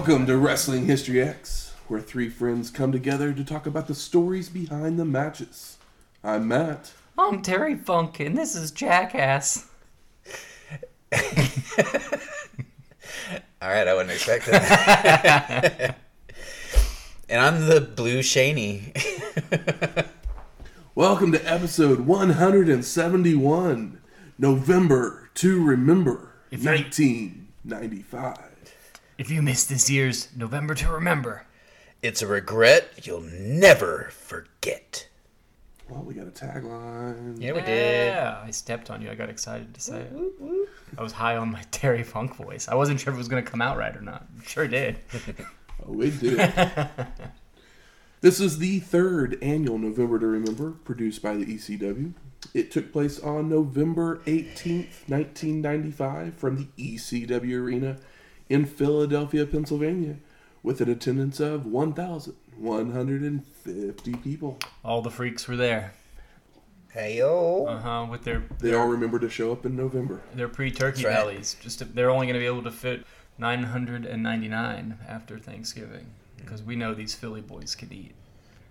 Welcome to Wrestling History X, where three friends come together to talk about the stories behind the matches. I'm Matt. I'm Terry Funk, and this is Jackass. All right, I wouldn't expect that. and I'm the blue Shaney. Welcome to episode 171, November to Remember, If you- 1995. If you missed this year's November to Remember, it's a regret you'll never forget. Well, we got a tagline. Yeah, we did. Yeah, I stepped on you. I got excited to say it. I was high on my Terry Funk voice. I wasn't sure if it was going to come out right or not. Sure did. Oh, we did. this is the third annual November to Remember produced by the ECW. It took place on November 18th, 1995, from the ECW Arena in Philadelphia, Pennsylvania, with an attendance of 1,150 people. All the freaks were there. Hey yo. Uh huh. With their They all remember to show up in November. their pre-turkey That's right. bellies. Just they're only going to be able to fit 999 after Thanksgiving because we know these Philly boys can eat.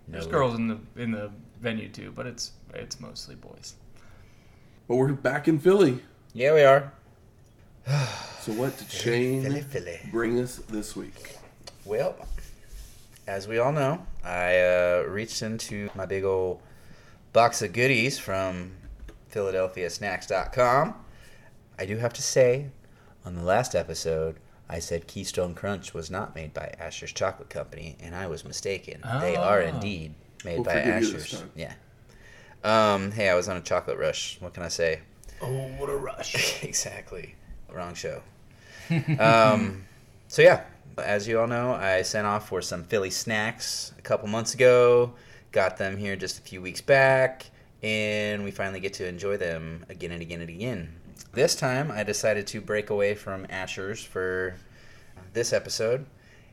There's No. girls in the in the venue too, but it's it's mostly boys. But we're back in Philly. Yeah, we are. So what did Shane Philly, Philly. bring us this week? Well, as we all know, I uh, reached into my big old box of goodies from PhiladelphiaSnacks.com. I do have to say, on the last episode, I said Keystone Crunch was not made by Asher's Chocolate Company, and I was mistaken. They are Oh. indeed made We'll by forgive you this Asher's. Yeah. Um, hey, I was on a chocolate rush. What can I say? Oh, what a rush! exactly. Wrong show. um, so yeah, as you all know, I sent off for some Philly snacks a couple months ago. Got them here just a few weeks back, and we finally get to enjoy them again and again and again. This time, I decided to break away from Asher's for this episode,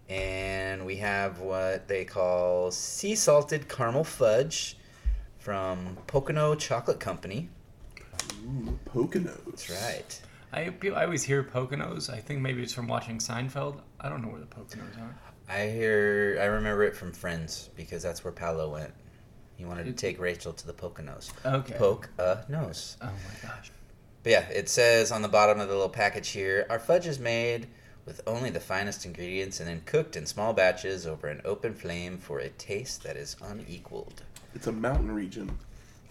and we have what they call sea salted caramel fudge from Pocono Chocolate Company. Ooh, Poconos. That's right. I I always hear Poconos. I think maybe it's from watching Seinfeld. I don't know where the Poconos are. I hear. I remember it from Friends because that's where Paolo went. He wanted to take Rachel to the Poconos. Okay. Poke a nose. Oh my gosh. But yeah, it says on the bottom of the little package here, our fudge is made with only the finest ingredients and then cooked in small batches over an open flame for a taste that is unequaled. It's a mountain region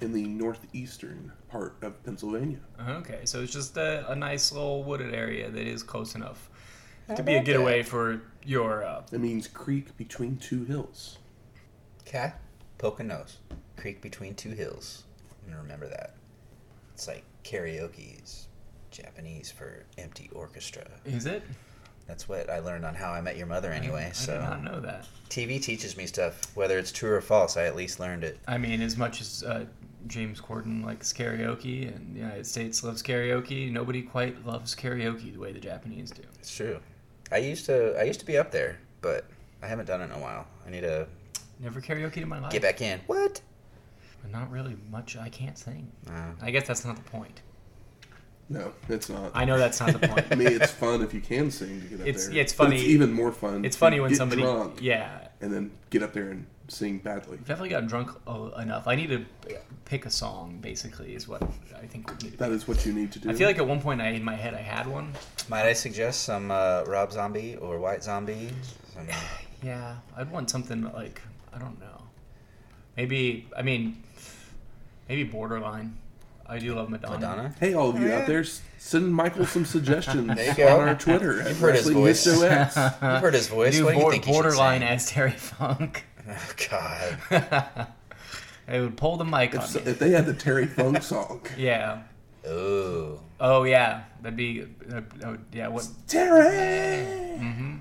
in the northeastern part of Pennsylvania. Okay, so it's just a, a nice little wooded area that is close enough How to be a about getaway for your. Uh, It means creek between two hills. Okay. Poconos. Creek between two hills. I'm gonna remember that. It's like karaoke's Japanese for empty orchestra. is it? That's what I learned on How I Met Your Mother anyway. I so did not know that. TV teaches me stuff, whether it's true or false. I at least learned it. I mean, as much as uh, James Corden likes karaoke and the United States loves karaoke, nobody quite loves karaoke the way the Japanese do. It's true. I used to I used to be up there, but I haven't done it in a while. I need to Never karaoke in my life. get back in. What? But not really much. I can't sing. Uh, I guess that's not the point. No, it's not. I know that's not the point. I mean, it's fun if you can sing to get up It's- there. yeah, it's But funny- it's even more fun. It's funny when get somebody, drunk yeah, and then get up there and sing badly. definitely got drunk uh, enough. I need to pick a song. Basically, is what I think we need. To That is what you need to do. I feel like at one point I in my head I had one. might I suggest some uh, Rob Zombie or White Zombie? Some, Yeah, I'd want something like I don't know. Maybe I mean, maybe borderline. I do love Madonna. Madonna. Hey, all of you Oh, out there, send Michael some suggestions you on our Twitter. You've heard his voice. You've heard his voice. Do what do you think borderline sing? as Terry Funk. Oh God. I would pull the mic If, on so- if they had the Terry Funk song, Yeah. Ooh. Oh yeah, that'd be. Uh, uh, yeah. What? Terry. Mm-hmm.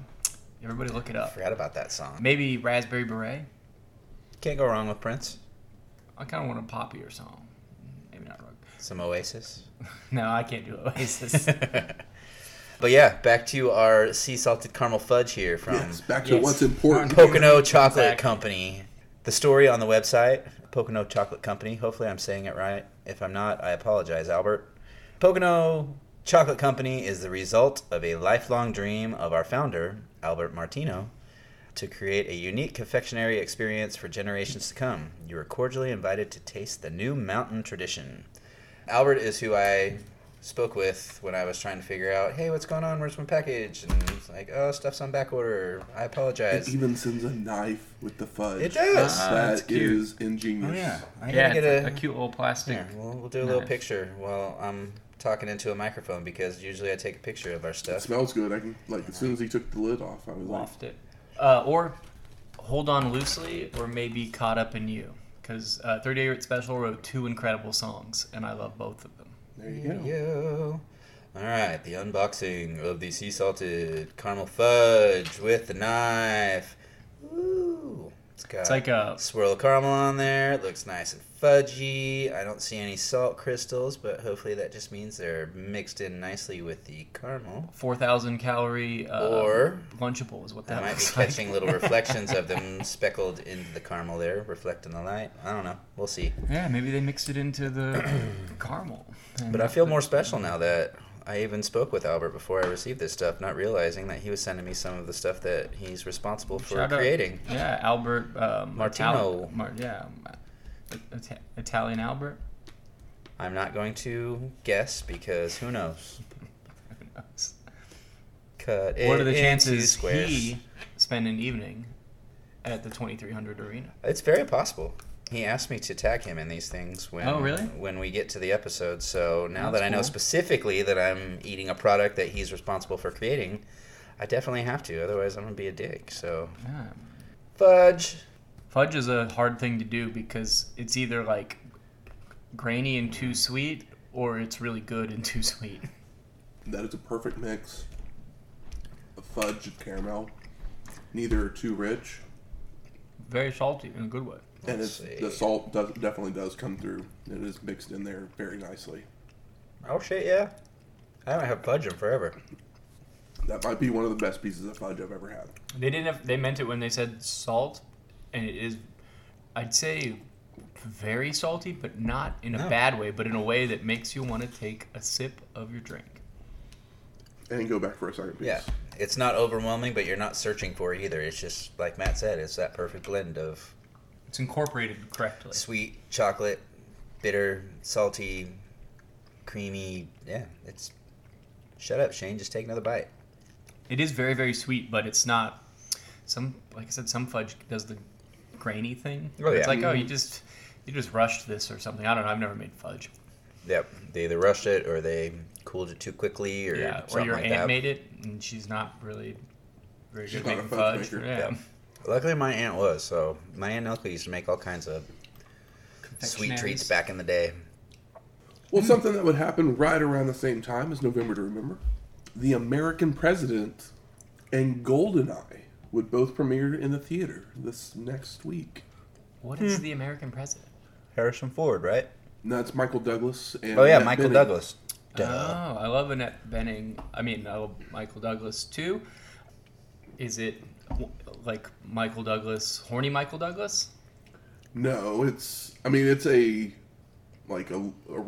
Everybody look it I up. forgot about that song. Maybe Raspberry Beret. Can't go wrong with Prince. I kind of want a poppier song. Maybe not rock. Some Oasis. No, I can't do Oasis. But yeah, back to our sea salted caramel fudge here from yes, back to yes. what's important. Pocono Chocolate Exactly. Company. The story on the website, Pocono Chocolate Company. Hopefully, I'm saying it right. If I'm not, I apologize, Albert. Pocono Chocolate Company is the result of a lifelong dream of our founder, Albert Martino, to create a unique confectionery experience for generations to come. You are cordially invited to taste the new mountain tradition. Albert is who I spoke with when I was trying to figure out, hey, what's going on? Where's my package? And he's like, oh, stuff's on back order. I apologize. It even sends a knife with the fudge. It does. Ah, That that's cute. is ingenious. Oh yeah, I yeah, gotta get a, a, a cute little plastic. Here, we'll, we'll do a little picture while I'm talking into a microphone because usually I take a picture of our It stuff. smells good. I can like as soon as he took the lid off, I was like, it. Uh, or hold on loosely, or maybe caught up in you. Because uh, 38 Special wrote two incredible songs, and I love both of them. There you go. All right, the unboxing of the sea salted caramel fudge with the knife. It's got It's like a swirl of caramel on there. It looks nice and fudgy. I don't see any salt crystals, but hopefully that just means they're mixed in nicely with the caramel. 4,000 calorie uh, Or- Lunchable is what I that might be like. catching little reflections of them speckled into the caramel there, reflecting the light. I don't know. We'll see. Yeah, maybe they mixed it into the caramel. But I feel more special now that I even spoke with Albert before I received this stuff, not realizing that he was sending me some of the stuff that he's responsible for Shout out- creating. Yeah, Albert um, Martino. Ital- Mar- yeah, Ita- Italian Albert. I'm not going to guess because who knows? Who knows? Cut What are the chances he spent an evening at the 2300 arena? It's very possible. He asked me to tag him in these things when Oh, really? when we get to the episode. So now That's that I know cool. specifically that I'm eating a product that he's responsible for creating, I definitely have to. Otherwise, I'm gonna be a dick. So Yeah. fudge. Fudge is a hard thing to do because it's either like grainy and too sweet, or it's really good and too sweet. That is a perfect mix of fudge and caramel. Neither are too rich, Very salty in a good way. And Let's it's, see. the salt does definitely does come through. It is mixed in there very nicely. Oh shit, yeah. I haven't had fudge in forever. That might be one of the best pieces of fudge I've ever had. They didn't. Have, they meant it when they said salt, and it is, I'd say, very salty, but not in a No. bad way, but in a way that makes you want to take a sip of your drink. And go back for a second piece. Yeah, it's not overwhelming, but you're not searching for it either. It's just like Matt said, it's that perfect blend of It's incorporated correctly. sweet chocolate, bitter, salty, creamy. Yeah, it's. Shut up, Shane. Just take another bite. It is very very sweet, but it's not. Some like I said, some fudge does the grainy thing. Oh, It's yeah. like oh you mm-hmm. just you just rushed this or something. I don't know. I've never made fudge. Yep, they either rushed it or they cooled it too quickly or yeah, or something your like aunt that. made it and she's not really very She's good at making fudge fudge. maker. Yeah. Yeah. Luckily, my aunt was. So my aunt Elka used to make all kinds of sweet treats back in the day. Well, something that would happen right around the same time as November to Remember. The American President and Goldeneye would both premiere in the theater this next week. What is Hmm. the American president? Harrison Ford, right? And that's Michael Douglas and Oh yeah, Annette Michael Bening. Douglas. Oh, I love Annette Bening. I mean, I love Michael Douglas too. Is it w- like Michael Douglas, horny Michael Douglas? No, it's. I mean, it's a like a, a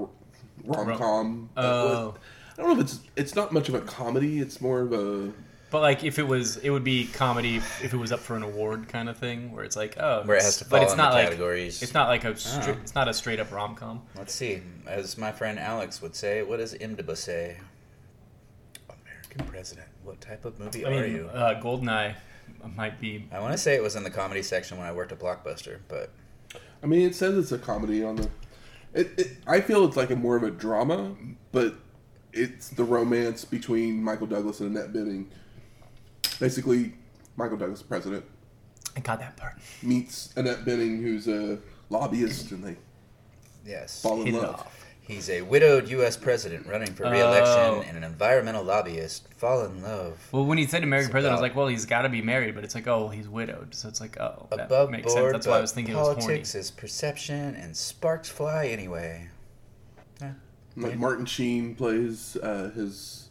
rom com. Oh. I don't know if it's. It's not much of a comedy. It's more of a. But like, if it was, it would be comedy if it was up for an award kind of thing, where it's like, oh, Where it has it's- to but it's in not the like categories. it's not like a stra- Oh. it's not a straight up rom com. Let's see. As my friend Alex would say, what does IMDb say? American President. What type of movie I are mean, you? uh, Goldeneye might be. I want to say it was in the comedy section when I worked at Blockbuster, but I mean, it says it's a comedy on the. It, it, I feel it's like a more of a drama, but it's the romance between Michael Douglas and Annette Bening. Basically, Michael Douglas, president, I got that part. meets Annette Bening, who's a lobbyist, and they yes, fall in Hit it love. off. He's a widowed U.S. president running for re-election Oh. and an environmental lobbyist. Fall in love. Well, when he said American It's president, I was like, well, he's got to be married, but it's like, oh, he's widowed, so it's like, oh, that Above makes board, sense. That's why I was thinking it was horny. politics is perception, and sparks fly anyway. Like Martin Sheen plays uh, his.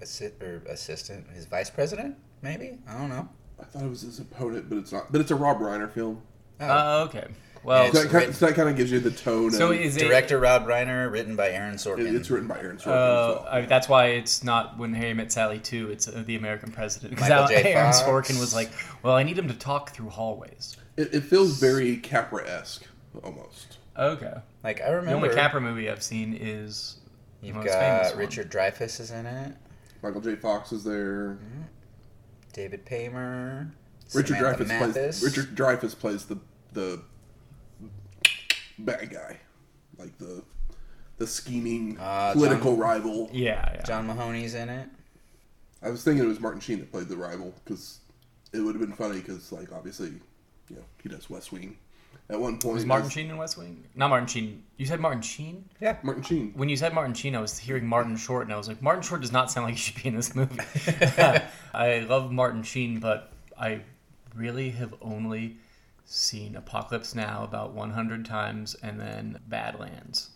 Assi- or assistant, his vice president, maybe. I don't know. I thought it was his opponent, but it's not. But it's a Rob Reiner film. Oh, okay. Well, So that, kind of, so that kind of gives you the tone. so and is it? Director Rob Reiner, written by Aaron Sorkin. it's written by Aaron Sorkin Uh, as well. I, that's why it's not when Harry met Sally too. It's uh, the American president because Michael J. Aaron Fox. Sorkin was like, "Well, I need him to talk through hallways." It, it feels very Capra esque almost. Okay. like I remember The only Capra movie I've seen is the You've most famous got one. Richard Dreyfuss is in it. Michael J. Fox is there. David Paymer. Richard Samantha Dreyfuss plays. Richard Dreyfuss plays the the bad guy, like the the scheming Uh, political John- rival. Yeah, yeah. John Mahoney's in it. I was thinking it was Martin Sheen that played the rival because it would have been funny because like obviously, you know, he does West Wing. At one point, Was Martin Sheen in West Wing? Not Martin Sheen. You said Martin Sheen? Yeah. Martin Sheen. When you said Martin Sheen, I was hearing Martin Short, and I was like, Martin Short does not sound like he should be in this movie. I love Martin Sheen, but I really have only seen Apocalypse Now about 100 times, and then Badlands.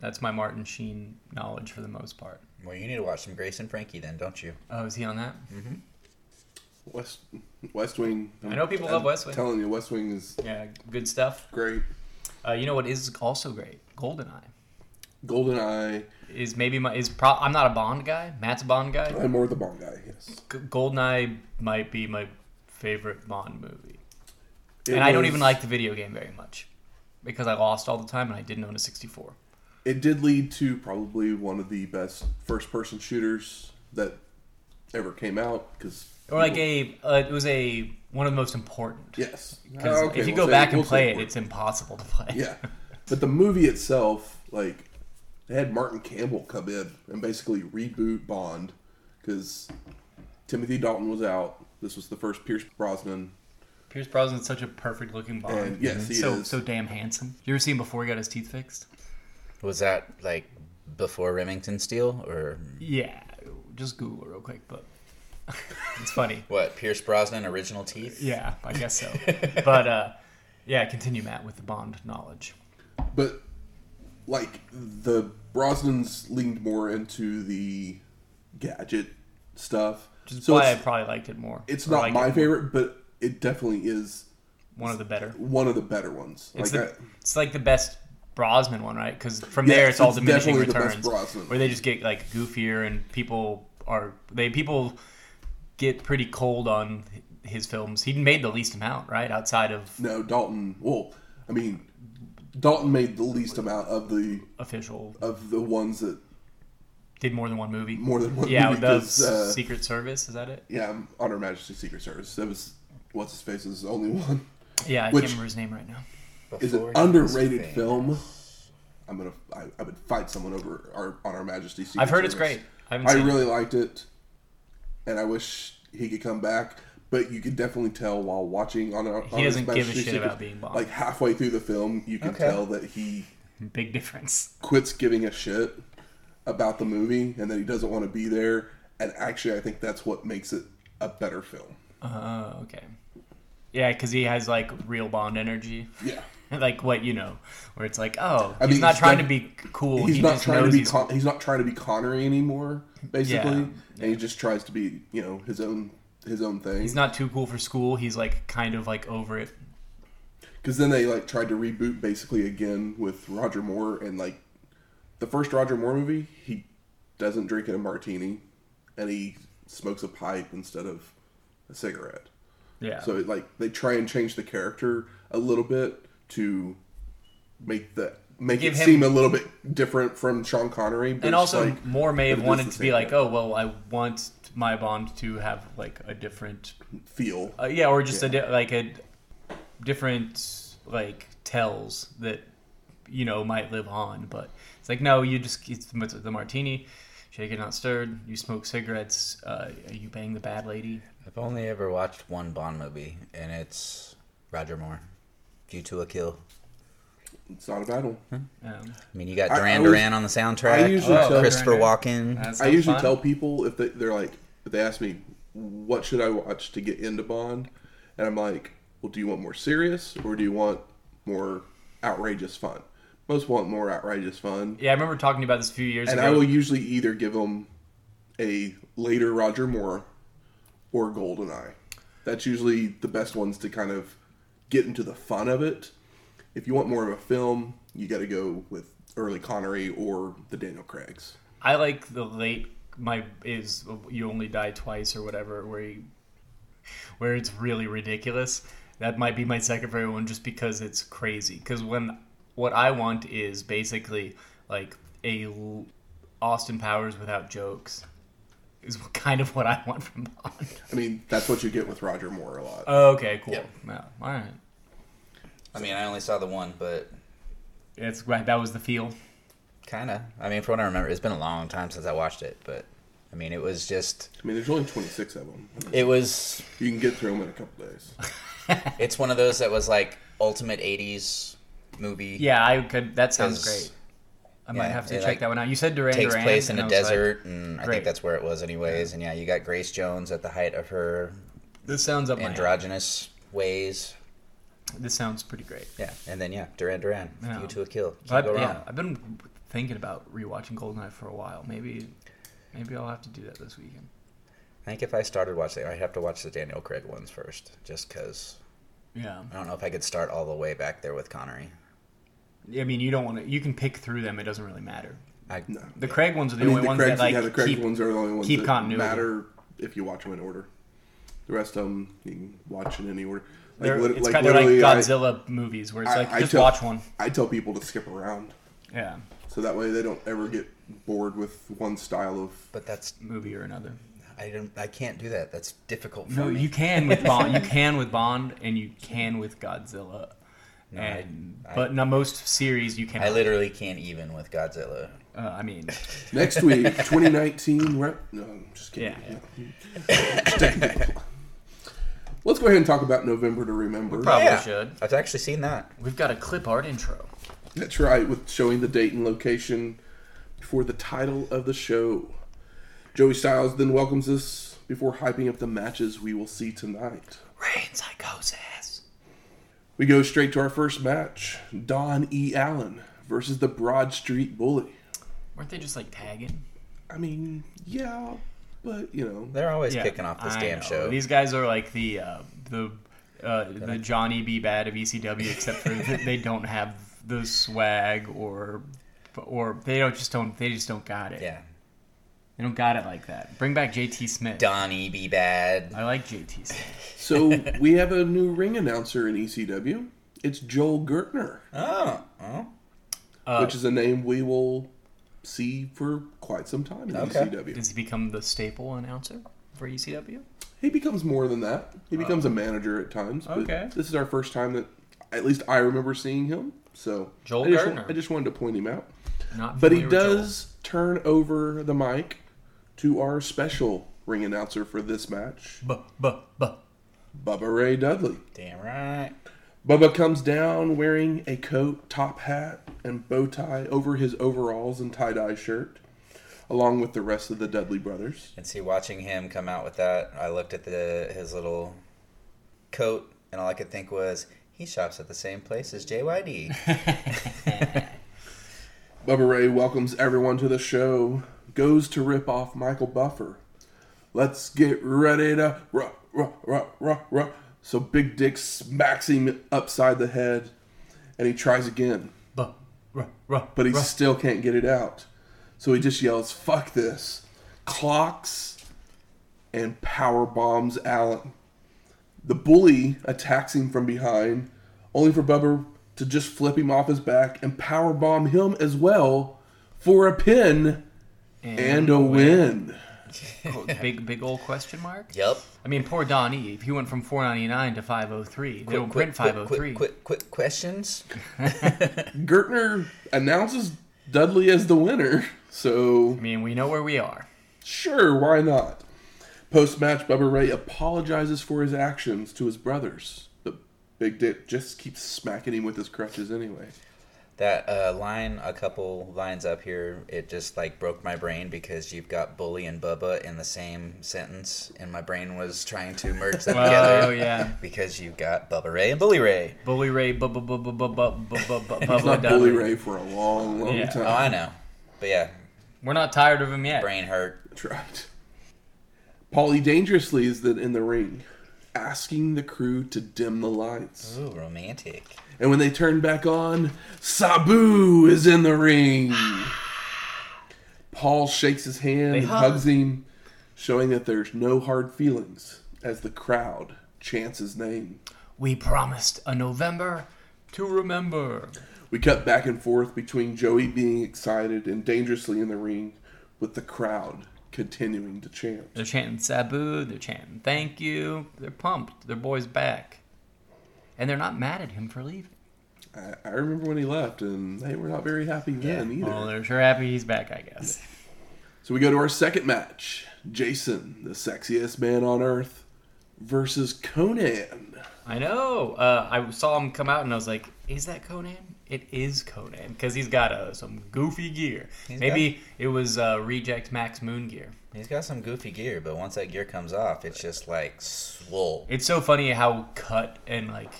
That's my Martin Sheen knowledge for the most part. Well, you need to watch some Grace and Frankie then, don't you? Oh, is he on that? West West Wing. I know people love West Wing. Telling you, West Wing is Yeah, good stuff. great. Uh, you know what is also great? Goldeneye Golden Eye. is maybe my is. Pro- I'm not a Bond guy. Matt's a Bond guy. I'm more the Bond guy. Yes. G- Goldeneye might be my favorite Bond movie. It and I don't even like the video game very much because I lost all the time and I didn't own a 64. It did lead to probably one of the best first-person shooters that ever came out. Because Or like a, uh, it was a one of the most important. yes. Because Oh, okay, if you we'll go say- back and we'll play it, important. it's impossible to play. yeah. But the movie itself, like, they had Martin Campbell come in and basically reboot Bond because Timothy Dalton was out. This was the first Pierce Brosnan. Pierce Brosnan's such a perfect looking Bond. And yes, he so is. so damn handsome. You ever see him before he got his teeth fixed? Was that like before Remington Steele or Yeah, just Google real quick, but it's funny. what? Pierce Brosnan original teeth? Yeah, I guess so. but uh, yeah, continue, Matt, with the Bond knowledge. But like the Brosnans leaned more into the gadget stuff. Which is so why I probably liked it more. it's not like my it more. favorite, but it definitely is One of the better. one of the better ones. It's, like the, I, it's like the best Brosnan one, right? Because from Yes, there, it's all diminishing definitely the returns, where they just get like goofier and people are they people get pretty cold on his films. He made the least amount, right? Outside of no Dalton. Well, I mean, Dalton made the least amount of the official, of the ones that did more than one movie. more than one yeah, movie. the uh, Secret Service is that it? yeah, on Her Majesty's Secret Service. That was what's his face is the only one. Yeah, I Which- can't remember his name right now. Is an Before he was underrated film. I'm gonna. I, I would fight someone over our on Our Majesty. Secret I've heard it's great. I I seen it. really liked it, and I wish he could come back. But you could definitely tell while watching on. on He doesn't give a shit Secret- about being Bond. Like halfway through the film, you can Okay. tell that he Big difference. quits giving a shit about the movie and that he doesn't want to be there. And actually, I think that's what makes it a better film. Oh, okay. Yeah, because he has like real Bond energy. Yeah, like what you know, where it's like, oh, I he's mean, not he's trying not- to be cool. he's he not trying to be. he's Con- he's not trying to be Connery anymore, basically, Yeah. and he just tries to be, you know, his own his own thing. he's not too cool for school. He's like kind of like over it. Because then they like tried to reboot basically again with Roger Moore, and like the first Roger Moore movie, he doesn't drink in a martini, and he smokes a pipe instead of a cigarette. Yeah. So it, like they try and change the character a little bit to make the make Give it him- seem a little bit different from Sean Connery. But and it's also like, Moore may but have it is wanted the to be same like, oh well, I want my Bond to have like a different, feel. uh, yeah, or just a di- like a different like tells that you know might live on. But it's like no, you just it's the the martini. Shaken, not stirred. You smoke cigarettes. Uh, you bang the bad lady. I've only ever watched one Bond movie, and it's Roger Moore. View to a Kill. It's not a battle. Um, I mean, you got I- I Duran Duran on the soundtrack. I usually Oh, tell Christopher Walken. I usually fun. tell people if they, they're like if they ask me what should I watch to get into Bond, and I'm like, well, do you want more serious or do you want more outrageous fun? Most want more outrageous fun, Yeah, I remember talking about this a few years and ago. And I will usually either give them a later Roger Moore or Goldeneye. That's usually the best ones to kind of get into the fun of it. If you want more of a film, you got to go with early Connery or the Daniel Craigs. I like the late my is you only die twice or whatever where you, where it's really ridiculous. That might be my second favorite one just because it's crazy. Because when what I want is basically like a Austin Powers without jokes is kind of what I want from Bond. I mean, that's what you get with Roger Moore a lot. Oh, okay, cool. Yep. Yeah, all right. I mean, I only saw the one, but It's right. That was the feel. kind of. I mean, from what I remember, it's been a long time since I watched it, but I mean, it was just. I mean, there's only 26 of them. It was. You can get through them in a couple days. It's one of those that was like ultimate '80s movie. Yeah, I could. That sounds great. I might have to it, check like, that one out. You said Duran Duran takes Duran. place in a I was like, desert, and I great. think that's where it was, anyways. And yeah, you got Grace Jones at the height of her this sounds up androgynous ways. This sounds pretty great. Yeah, and then yeah, Duran Duran, Yeah. View to a Kill. Can't go yeah, wrong. I've been thinking about rewatching Goldeneye for a while. Maybe, maybe I'll have to do that this weekend. I think if I started watching, I'd have to watch the Daniel Craig ones first, just because Yeah. I don't know if I could start all the way back there with Connery. I mean, you don't want to. You can pick through them. It doesn't really matter. I, No. The Craig ones are the I mean, only the ones Craigs, that like yeah, the Craig keep. ones are the only ones keep that continuity. matter if you watch them in order. The rest of them you can watch in any order. Like, they're, lit- it's like kind of like literally, I- Godzilla movies where it's I- like I just tell- watch one. I tell people to skip around, Yeah, so that way they don't ever get bored with one style of. but that's movie or another. I don't. I can't do that. That's difficult for No, me. you can with Bond. You can with Bond, and you can with Godzilla. No, and I- but no, most series you can. I literally can't even with Godzilla. Uh, I mean, Next week, 2019. Rep- no, I'm just kidding. Yeah, Let's go ahead and talk about November to Remember. probably Yeah. should. I've actually seen that. We've got a clip art intro. That's right, with showing the date and location before the title of the show. Joey Styles then welcomes us before hyping up the matches we will see tonight. Rain psychosis. We go straight to our first match Don E. Allen versus the Broad Street Bully. Weren't they just like tagging? I mean, yeah, but you know, They're always Yeah, kicking off this I damn know. show. These guys are like the uh, the uh, the Johnny B. Badd of ECW, except for that they don't have the swag or or they don't just don't they just don't got it. yeah, They don't got it like that. Bring back JT Smith. Donnie be bad. I like JT Smith. so we have a new ring announcer in ECW. It's Joel Gertner, Oh, oh, Uh, which is a name we will see for quite some time in Okay. ECW. Does he become the staple announcer for ECW? He becomes more than that. He becomes a manager at times. But Okay. This is our first time that, at least I remember seeing him. So Joel I just, Gertner. I just wanted to point him out. Not But he familiar with does turn over the mic to our special ring announcer for this match. Buh, buh, buh. Bubba Ray Dudley. damn right. Bubba comes down wearing a coat, top hat, and bow tie over his overalls and tie dye shirt, along with the rest of the Dudley brothers. And see, watching him come out with that, I looked at the his little coat, and all I could think was, he shops at the same place as JYD. Bubba Ray welcomes everyone to the show, goes to rip off Michael Buffer. Let's get ready to ruh, ruh, ruh, ruh, ruh. So Big Dick smacks him upside the head, and he tries again, Buh, ruh, ruh, but he ruh. still can't get it out. So he just yells, fuck this, clocks, and power bombs Allen. The bully attacks him from behind, only for Bubba to just flip him off his back and power bomb him as well for a pin and a win. big, big old question mark. Yep. I mean, poor Don Eve. He went from 499 to 503. They don't print quick, 503. quick, quick, quick questions. Gertner announces Dudley as the winner, so I mean, we know where we are. sure, why not? Post match, Bubba Ray apologizes for his actions to his brothers. But Big Dick just keeps smacking him with his crutches anyway that uh, line a couple lines up here it just like broke my brain because you've got bully and bubba in the same sentence and my brain was trying to merge them together oh yeah. because you've got bubba ray and bully ray. Bully ray bubba bubba bubba bubba bubba bully ray for a long long yeah. time. Oh i know. But yeah. We're not tired of him yet. Brain hurt. That's right. Paulie dangerously is that in the ring asking the crew to dim the lights. Ooh romantic. And when they turn back on, Sabu is in the ring. Paul shakes his hand and hug. hugs him, showing that there's no hard feelings as the crowd chants his name. We promised a November to remember. We cut back and forth between Joey being excited and dangerously in the ring, with the crowd continuing to chant. They're chanting Sabu. They're chanting thank you. They're pumped. Their boy's back, and they're not mad at him for leaving. I, I remember when he left, and they were not very happy then either. Well, they're sure happy he's back, I guess. So we go to our second match Jason, the sexiest man on earth, versus Conan. I know. Uh, I saw him come out, and I was like, "Is that Conan?" It is Conan because he's got uh, some goofy gear. He's Maybe it was uh, Reject Max Moon gear. He's got some goofy gear, but once that gear comes off, it's just like swole. It's so funny how cut and like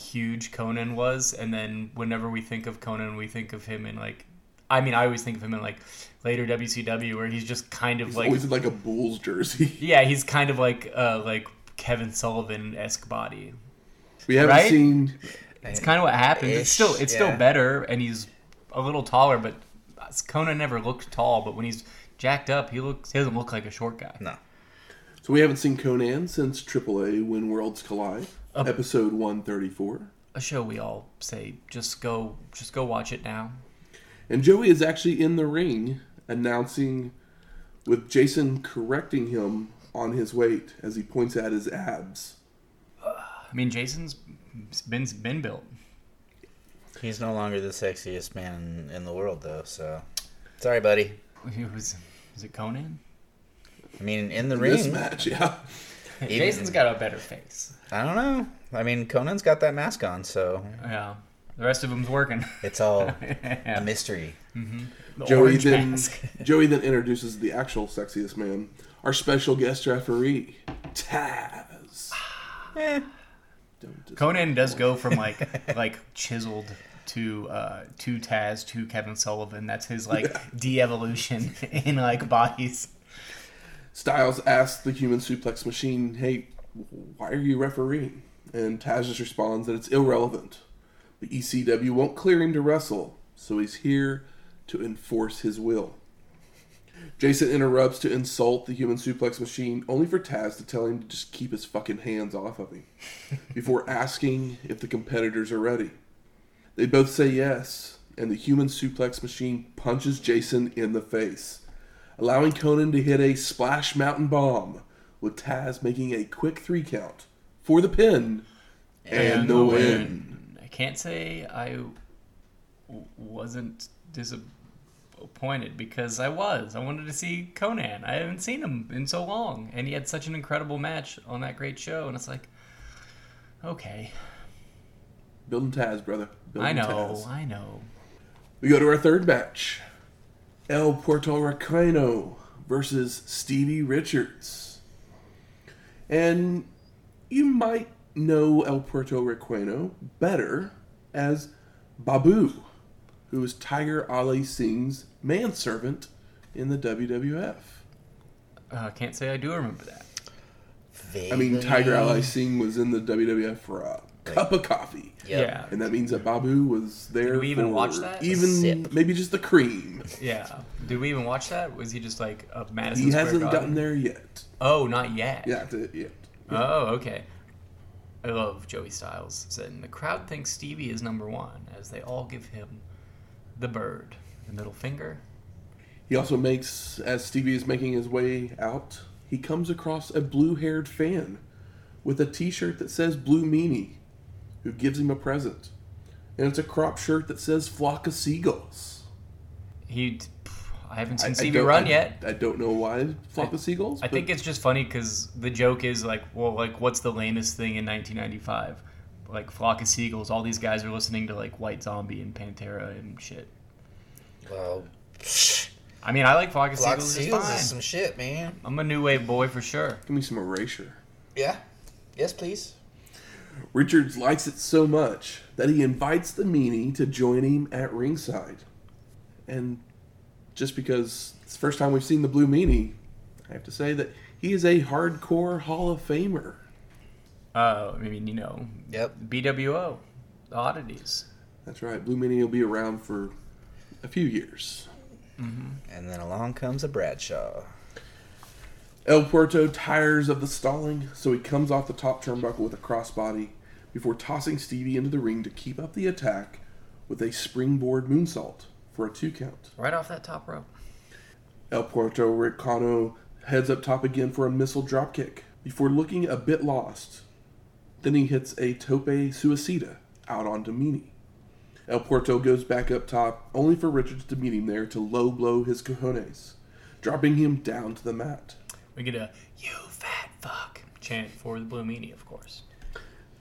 huge Conan was, and then whenever we think of Conan, we think of him in like, I mean, I always think of him in like later WCW, where he's just kind of He's like, always in like a Bulls jersey. yeah, he's kind of like uh, like Kevin Sullivan esque body. We haven't Right? seen. It's kind of what happens. It's still it's yeah. still better, and he's a little taller, but Conan never looked tall. But when he's jacked up, he looks he doesn't look like a short guy. No. So we haven't seen Conan since AAA When Worlds Collide, episode 134. A show we all say just go just go watch it now. And Joey is actually in the ring announcing, with Jason correcting him on his weight as he points at his abs. I mean, Jason's been been built. He's no longer the sexiest man in the world, though. So, sorry, buddy. He was is it Conan? I mean, in the In ring, this match, yeah. Even- Jason's got a better face. I don't know. I mean, Conan's got that mask on, so Yeah, the rest of them's working. it's all a yeah. mystery. The Joey then mask. Joey then introduces the actual sexiest man, our special guest referee, Taz. Eh, Don't Conan does go from like like chiseled to uh to Taz to Kevin Sullivan. That's his like de-evolution in like bodies. Styles asks the human suplex machine, "Hey, why are you refereeing?" And Taz just responds that it's irrelevant. The ECW won't clear him to wrestle, so he's here to enforce his will. Jason interrupts to insult the human suplex machine, only for Taz to tell him to just keep his fucking hands off of him, before asking if the competitors are ready. They both say yes, and the human suplex machine punches Jason in the face, allowing Conan to hit a splash mountain bomb, with Taz making a quick three count for the pin and, the win. I can't say I w- wasn't disappointed because I was. I wanted to see Conan. I haven't seen him in so long, and he had such an incredible match on that great show. And it's like, okay, Building Taz, brother. Building I know, Taz. I know. We go to our third match. El Puerto Ricano versus Stevie Richards. And you might know El Puerto Ricano better as Babu, who is Tiger Ali Singh's manservant in the WWF. Uh, can't say I do remember that. I mean, Tiger Ali Singh was in the WWF for a cup of coffee. Yep. Yeah, And that means that Babu was there. Did we even for watch that? Even maybe just the cream. yeah. Did we even watch that? Was he just like a Madison He Square hasn't Garden? gotten there yet. Oh, not yet. Yeah, to, yeah. Oh, okay. I love Joey Styles. Saying the crowd thinks Stevie is number one as they all give him the bird, the middle finger. He also makes, as Stevie is making his way out, he comes across a blue-haired fan with a T-shirt that says "Blue Meanie," who gives him a present, and it's a crop shirt that says "Flock of Seagulls." He, I haven't seen I Stevie don't- run I- yet. I don't know why "Flock of Seagulls." I think it's just funny because the joke is like, well, like, what's the lamest thing in 1995? like Flock of Seagulls. All these guys are listening to like White Zombie and Pantera and shit. Well, I mean, I like Flock of Flock Seagulls. just Seals fine. is some shit, man. I'm a new wave boy for sure. Give me some erasure. Yeah. Yes, please. Richards likes it so much that he invites the meanie to join him at ringside. And just because it's the first time we've seen the Blue Meanie, I have to say that he is a hardcore Hall of Famer. Uh, I mean, you know, Yep. BWO, the oddities. That's right. Blue Meanie will be around for a few years. And then along comes a Bradshaw. El Puerto tires of the stalling, so he comes off the top turnbuckle with a crossbody before tossing Stevie into the ring to keep up the attack with a springboard moonsault for a two count. Right off that top rope. El Puerto Ricano heads up top again for a missile dropkick before looking a bit lost. Then he hits a tope suicida out onto Meanie. El Puerto goes back up top, only for Richards to meet him there to low blow his cojones, dropping him down to the mat. We get a "You fat fuck" chant for the Blue Meanie, of course.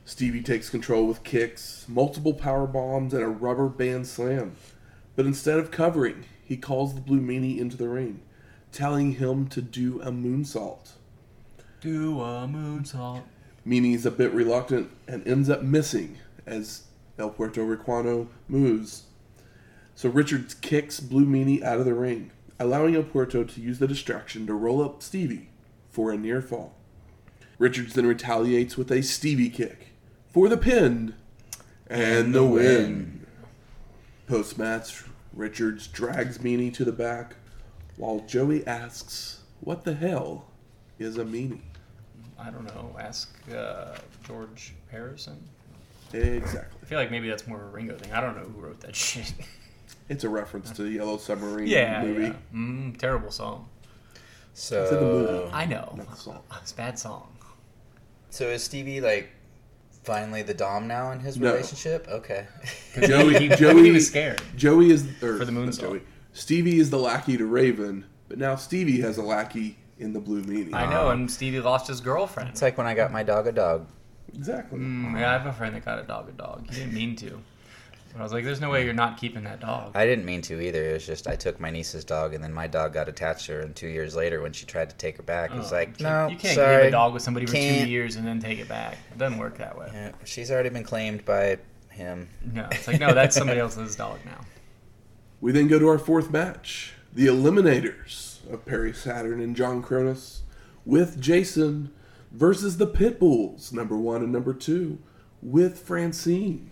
Stevie takes control with kicks, multiple power bombs, and a rubber band slam. But instead of covering, he calls the Blue Meanie into the ring, telling him to do a moonsault. Do a moonsault. Meanie's a bit reluctant and ends up missing as El Puerto Ricano moves. So Richards kicks Blue Meanie out of the ring, allowing El Puerto to use the distraction to roll up Stevie for a near fall. Richards then retaliates with a Stevie kick for the pin and the win. Post match, Richards drags Meanie to the back while Joey asks, What the hell is a meanie? I don't know. Ask uh, George Harrison. Exactly. I feel like maybe that's more of a Ringo thing. I don't know who wrote that shit. It's a reference to the Yellow Submarine yeah, movie. yeah. Mm, terrible song. So, It's in the movie. I know. Not the song. It's a bad song. so is Stevie like finally the dom now in his No. relationship? Okay. Joey- he, Joey- he was scared. Joey is or, For the moon. moonsault. Joey. Stevie is the lackey to Raven, but now Stevie has a lackey in the Blue Meanie. I know, and Stevie lost his girlfriend. it's like when I got my dog a dog. Exactly. Mm, yeah, I have a friend that got a dog a dog. He didn't mean to. But I was like, there's no way you're not keeping that dog. I didn't mean to either. It was just I took my niece's dog, and then my dog got attached to her. And two years later, when she tried to take her back, it was Oh, like, you can't- no, you can't sorry. leave a dog with somebody for Can't. two years and then take it back. It doesn't work that way. Yeah, she's already been claimed by him. No, it's like no, that's somebody else's dog now. We then go to our fourth match, the Eliminators of Perry Saturn and John Kronus, with Jason versus the Pitbulls, number one and number two, with Francine.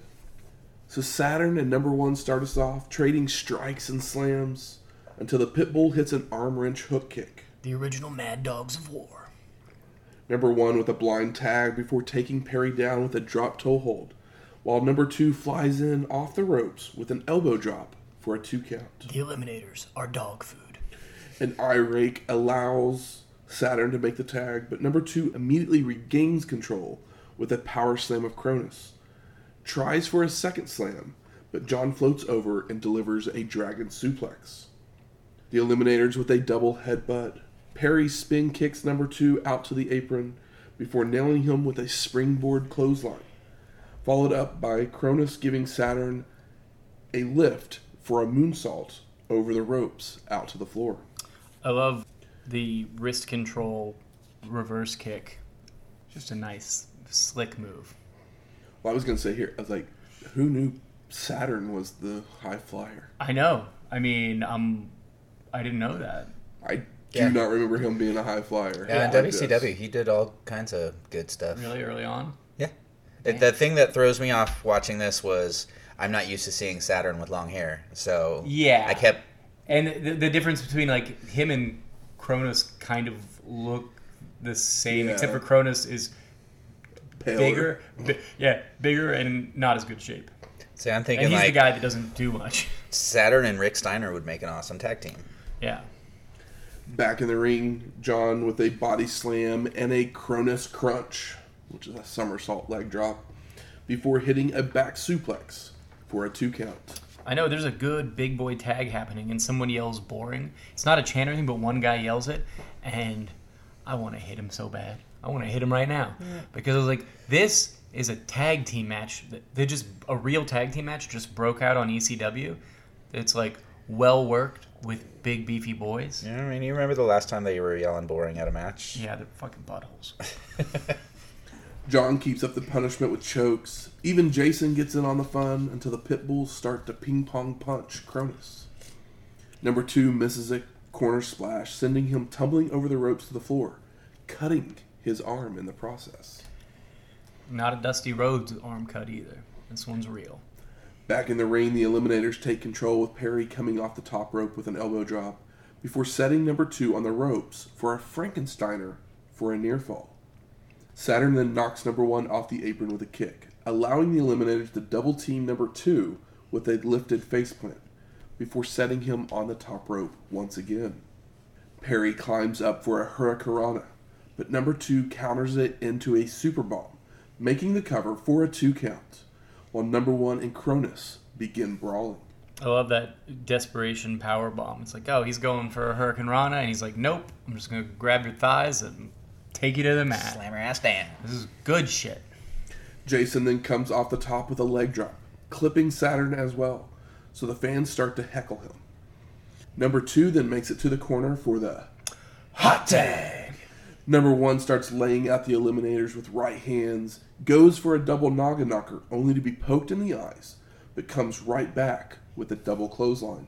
So Saturn and number one start us off, trading strikes and slams until the Pitbull hits an arm wrench hook kick. The original Mad Dogs of War. Number one with a blind tag before taking Perry down with a drop toe hold, while number two flies in off the ropes with an elbow drop for a two count. The Eliminators are dog food. An eye rake allows Saturn to make the tag, but number two immediately regains control with a power slam of Kronus. Tries for a second slam, but John floats over and delivers a dragon suplex. The Eliminators with a double headbutt. Perry spin kicks number two out to the apron before nailing him with a springboard clothesline, followed up by Kronus giving Saturn a lift for a moonsault over the ropes out to the floor. I love the wrist control reverse kick. Just a nice, slick move. Well, I was gonna say here, I was like, who knew Saturn was the high flyer? I know. I mean, um, I didn't know that. I Yeah. do not remember him being a high flyer. Yeah, in like WCW, he did all kinds of good stuff. Really early on. Yeah. The, the thing that throws me off watching this was I'm not used to seeing Saturn with long hair, so Yeah. I kept And the, the difference between like him and Kronus kind of look the same, Yeah. except for Kronus is Paler. bigger, bi- yeah, bigger and not as good shape. see. I'm And thinking he's like the guy that doesn't do much. Saturn and Rick Steiner would make an awesome tag team. Yeah. Back in the ring, John with a body slam and a Kronus crunch, which is a somersault leg drop, before hitting a back suplex for a two count. I know there's a good big boy tag happening, and someone yells boring. It's not a chant or anything, but one guy yells it, and I want to hit him so bad. I want to hit him right now because I was like, this is a tag team match. They just a real tag team match just broke out on ECW. It's like well worked with big beefy boys. Yeah, I mean, you remember the last time that you were yelling boring at a match? Yeah, they're fucking buttholes. John keeps up the punishment with chokes. Even Jason gets in on the fun until the pit bulls start to ping pong punch Kronus. Number two misses a corner splash, sending him tumbling over the ropes to the floor, cutting his arm in the process. Not a Dusty Rhodes arm cut either. This one's real. Back in the ring, the Eliminators take control with Perry coming off the top rope with an elbow drop before setting number two on the ropes for a Frankensteiner for a near fall. Saturn then knocks number one off the apron with a kick, allowing the Eliminators to double team number two with a lifted faceplant before setting him on the top rope once again. Perry climbs up for a Hurricanrana, but number two counters it into a super bomb, making the cover for a two count, while number one and Kronus begin brawling. I love that desperation power bomb. It's like, oh, he's going for a Hurricane Rana, and he's like, nope, I'm just gonna grab your thighs and take you to the mat. Slam her ass down. This is good shit. Jason then comes off the top with a leg drop, clipping Saturn as well, so the fans start to heckle him. Number two then makes it to the corner for the hot tag. Number one starts laying out the eliminators with right hands, goes for a double noggin knocker, only to be poked in the eyes, but comes right back with a double clothesline.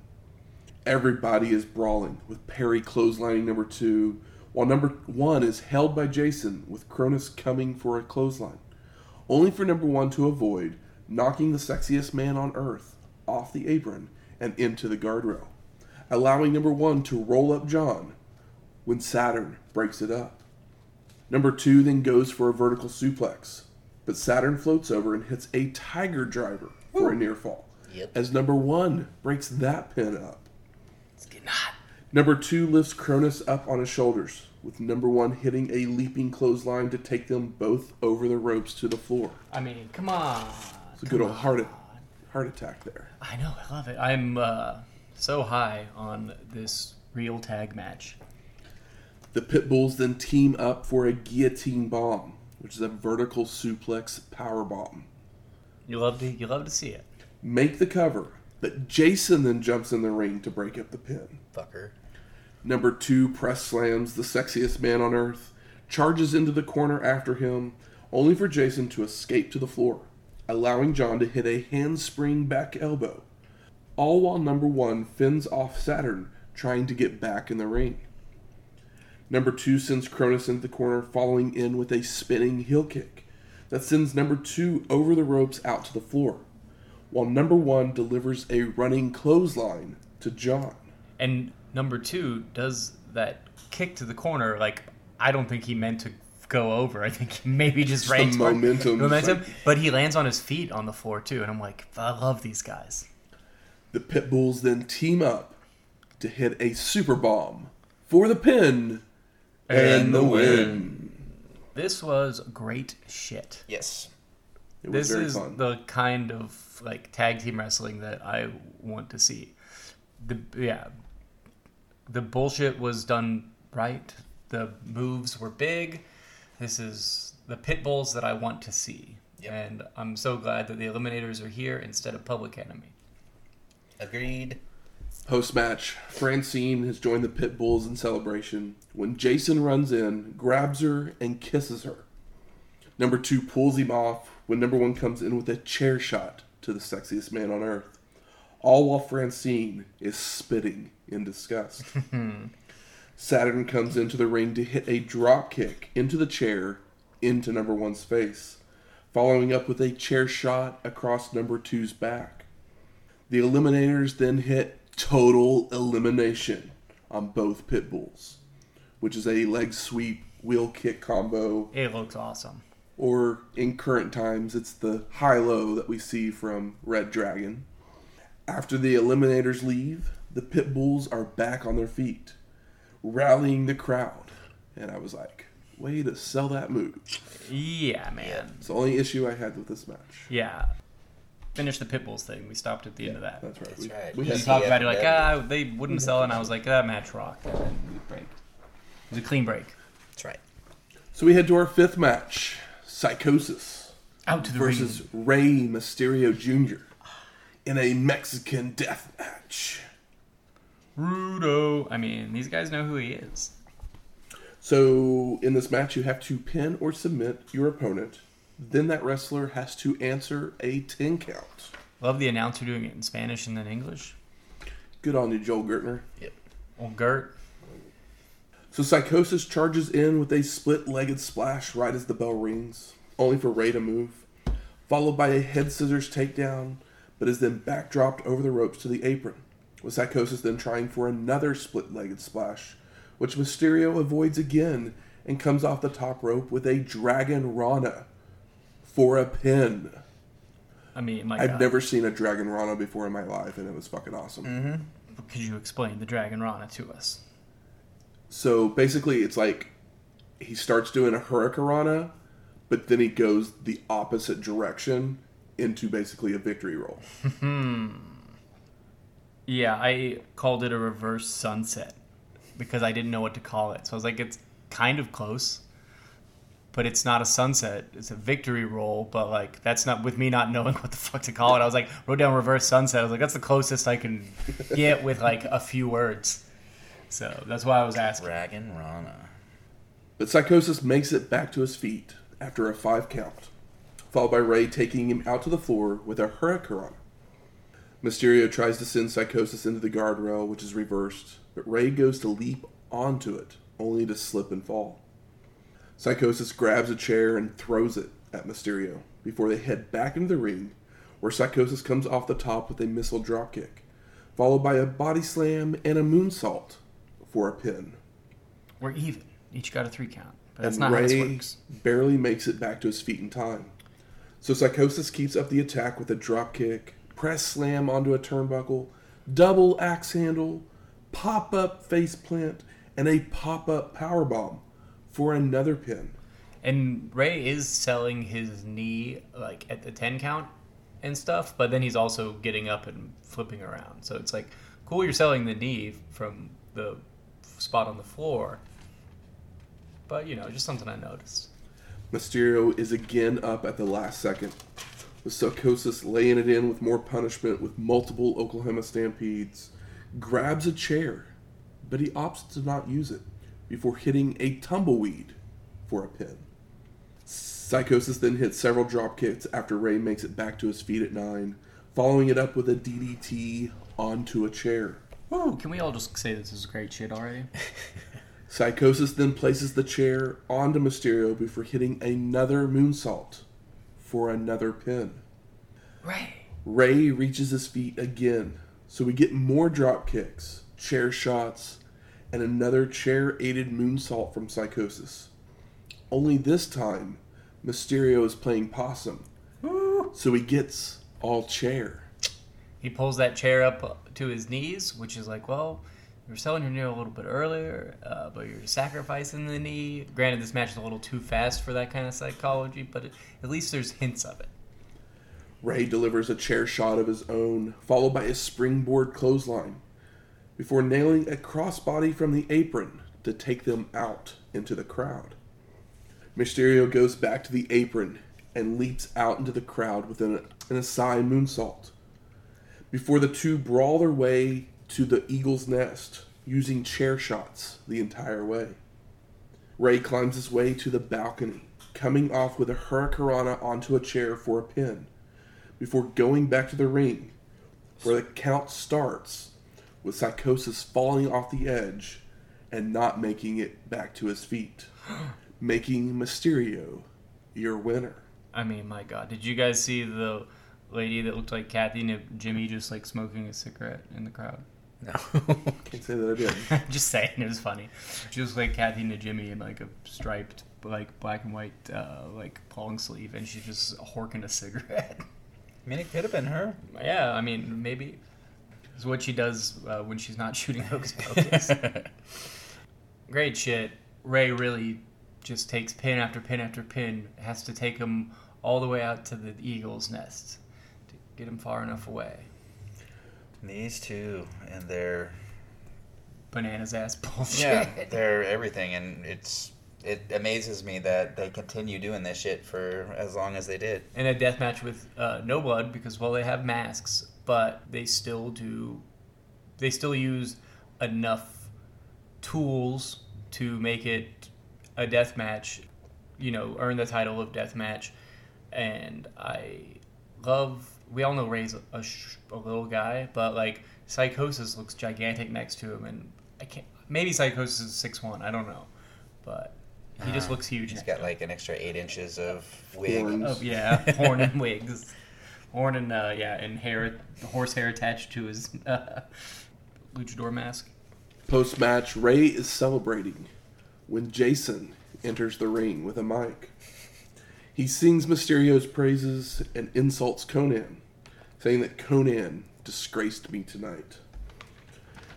Everybody is brawling, with Perry clotheslining number two, while number one is held by Jason, with Kronus coming for a clothesline, only for number one to avoid, knocking the sexiest man on earth off the apron and into the guardrail, allowing number one to roll up John when Saturn breaks it up. Number two then goes for a vertical suplex, but Saturn floats over and hits a tiger driver for a near fall. Yep. As number one breaks that pin up. It's getting hot. Number two lifts Kronus up on his shoulders, with number one hitting a leaping clothesline to take them both over the ropes to the floor. I mean, come on. It's a good old heart, heart attack there. I know, I love it. I'm uh, so high on this real tag match. The Pit Bulls then team up for a guillotine bomb, which is a vertical suplex power bomb. You love to, you love to see it. Make the cover, but Jason then jumps in the ring to break up the pin. Fucker. Number two press slams the sexiest man on earth, charges into the corner after him, only for Jason to escape to the floor, allowing John to hit a handspring back elbow. All while number one fends off Saturn, trying to get back in the ring. Number two sends Kronus into the corner, following in with a spinning heel kick that sends number two over the ropes out to the floor, while number one delivers a running clothesline to John. And number two does that kick to the corner. Like I don't think he meant to go over. I think he maybe just Just ran the momentum. momentum. But he lands on his feet on the floor too, and I'm like, I love these guys. The Pit Bulls then team up to hit a super bomb for the pin and, the win. This was great shit. Yes. It was This very is fun. the kind of like tag team wrestling that I want to see. The yeah, the bullshit was done right. The moves were big. This is the pit bulls that I want to see, Yep. and I'm so glad that the Eliminators are here instead of Public Enemy. Agreed. Post match, Francine has joined the Pit Bulls in celebration when Jason runs in, grabs her, and kisses her. Number two pulls him off when number one comes in with a chair shot to the sexiest man on earth, all while Francine is spitting in disgust. Saturn comes into the ring to hit a drop kick into the chair into number one's face, following up with a chair shot across number two's back. The Eliminators then hit total elimination on both pit bulls, which is a leg sweep wheel kick combo, It looks awesome. or in current times, it's the high low that we see from Red Dragon. After the Eliminators leave, the pit bulls are back on their feet, rallying the crowd. And I was like, way to sell that move. Yeah, man. It's the only issue I had with this match. Yeah. Finish the pit bulls thing. We stopped at the end of that. That's right. That's we, right. We You had Yeah. talked about it like, ah, they wouldn't sell, and I was like, that match rock. And then we break. It was a clean break. That's right. So we head to our fifth match, Psychosis. Out to the versus ring. Rey Mysterio Jr. in a Mexican death match. Rudo. I mean, these guys know who he is. So in this match, you have to pin or submit your opponent. Then that wrestler has to answer a 10 count. Love the announcer doing it in Spanish and then English. Good on you, Joel Gertner. Yep. Old Gert. So Psychosis charges in with a split-legged splash right as the bell rings, only for Rey to move, followed by a head scissors takedown, but is then backdropped over the ropes to the apron, with Psychosis then trying for another split-legged splash, which Mysterio avoids again and comes off the top rope with a Dragon Rana for a pin. I mean, my I've God. never seen a Dragon Rana before in my life, and it was fucking awesome. Mm-hmm. Could you explain the Dragon Rana to us? So basically, it's like he starts doing a hurricanrana, but then he goes the opposite direction into basically a victory roll. Hmm. Yeah, I called it a reverse sunset because I didn't know what to call it. So I was like, it's kind of close, but it's not a sunset. It's a victory roll, but like that's not with me not knowing what the fuck to call it. I was like, wrote down reverse sunset. I was like, that's the closest I can get with like a few words. So that's why I was asking. Dragon Rana. But Psychosis makes it back to his feet after a five count, followed by Rey taking him out to the floor with a hurricanrana. Mysterio tries to send Psychosis into the guardrail, which is reversed, but Rey goes to leap onto it, only to slip and fall. Psychosis grabs a chair and throws it at Mysterio before they head back into the ring, where Psychosis comes off the top with a missile dropkick, followed by a body slam and a moonsault for a pin. We're even. Each got a three count. But that's and not how this Rey works. barely makes it back to his feet in time. So Psychosis keeps up the attack with a drop kick, press slam onto a turnbuckle, double axe handle, pop up face plant, and a pop up power bomb for another pin. And Rey is selling his knee like at the 10 count and stuff, but then he's also getting up and flipping around. So it's like, cool, you're selling the knee from the spot on the floor. But, you know, just something I noticed. Mysterio is again up at the last second, with Psychosis laying it in with more punishment with multiple Oklahoma Stampedes, grabs a chair, but he opts to not use it before hitting a tumbleweed for a pin. Psychosis then hits several drop kicks after Rey makes it back to his feet at nine, following it up with a DDT onto a chair. Woo, can we all just say this is great shit already? Psychosis then places the chair onto Mysterio before hitting another moonsault for another pin. Rey. Rey reaches his feet again, so we get more drop kicks, chair shots, and another chair aided moonsault from Psychosis. Only this time, Mysterio is playing possum, so he gets all chair. He pulls that chair up to his knees, which is like, well, you were selling your knee a little bit earlier, uh, but you're sacrificing the knee. Granted, this match is a little too fast for that kind of psychology, but it, at least there's hints of it. Rey delivers a chair shot of his own, followed by a springboard clothesline, before nailing a crossbody from the apron to take them out into the crowd. Mysterio goes back to the apron and leaps out into the crowd with an, an Asai moonsault, before the two brawl their way to the Eagle's Nest, using chair shots the entire way. Rey climbs his way to the balcony, coming off with a hurricanrana onto a chair for a pin, before going back to the ring, where the count starts with Psychosis falling off the edge and not making it back to his feet, making Mysterio your winner. I mean, my God, did you guys see the lady that looked like Kathy Najimy just like smoking a cigarette in the crowd? No. Can't say that I did. just saying, it was funny. She was like Kathy Najimy in like a striped, like black and white, uh, like long sleeve, and she's just horking a cigarette. I mean, it could have been her. yeah, I mean, maybe it's what she does uh, when she's not shooting hocus pocus. Great shit. Rey really just takes pin after pin after pin. Has to take him all the way out to the eagle's nest to get him far enough away. These two and their Bananas ass bullshit. yeah, they're everything, and it's it amazes me that they continue doing this shit for as long as they did. And a death match with uh, no blood because well they have masks, but they still do, they still use enough tools to make it a death match. You know, earn the title of death match, and I love. We all know Rey's a, a, sh- a little guy, but like Psychosis looks gigantic next to him, and I can't. Maybe Psychosis is six one. I don't know, but he just Uh, looks huge. He's got like an extra eight inches of wig. Horns. Oh yeah, horn and wigs, horn and uh, yeah, and hair, horse hair attached to his uh, luchador mask. Post match, Rey is celebrating when Jason enters the ring with a mic. He sings Mysterio's praises and insults Konnan, saying that Konnan disgraced me tonight.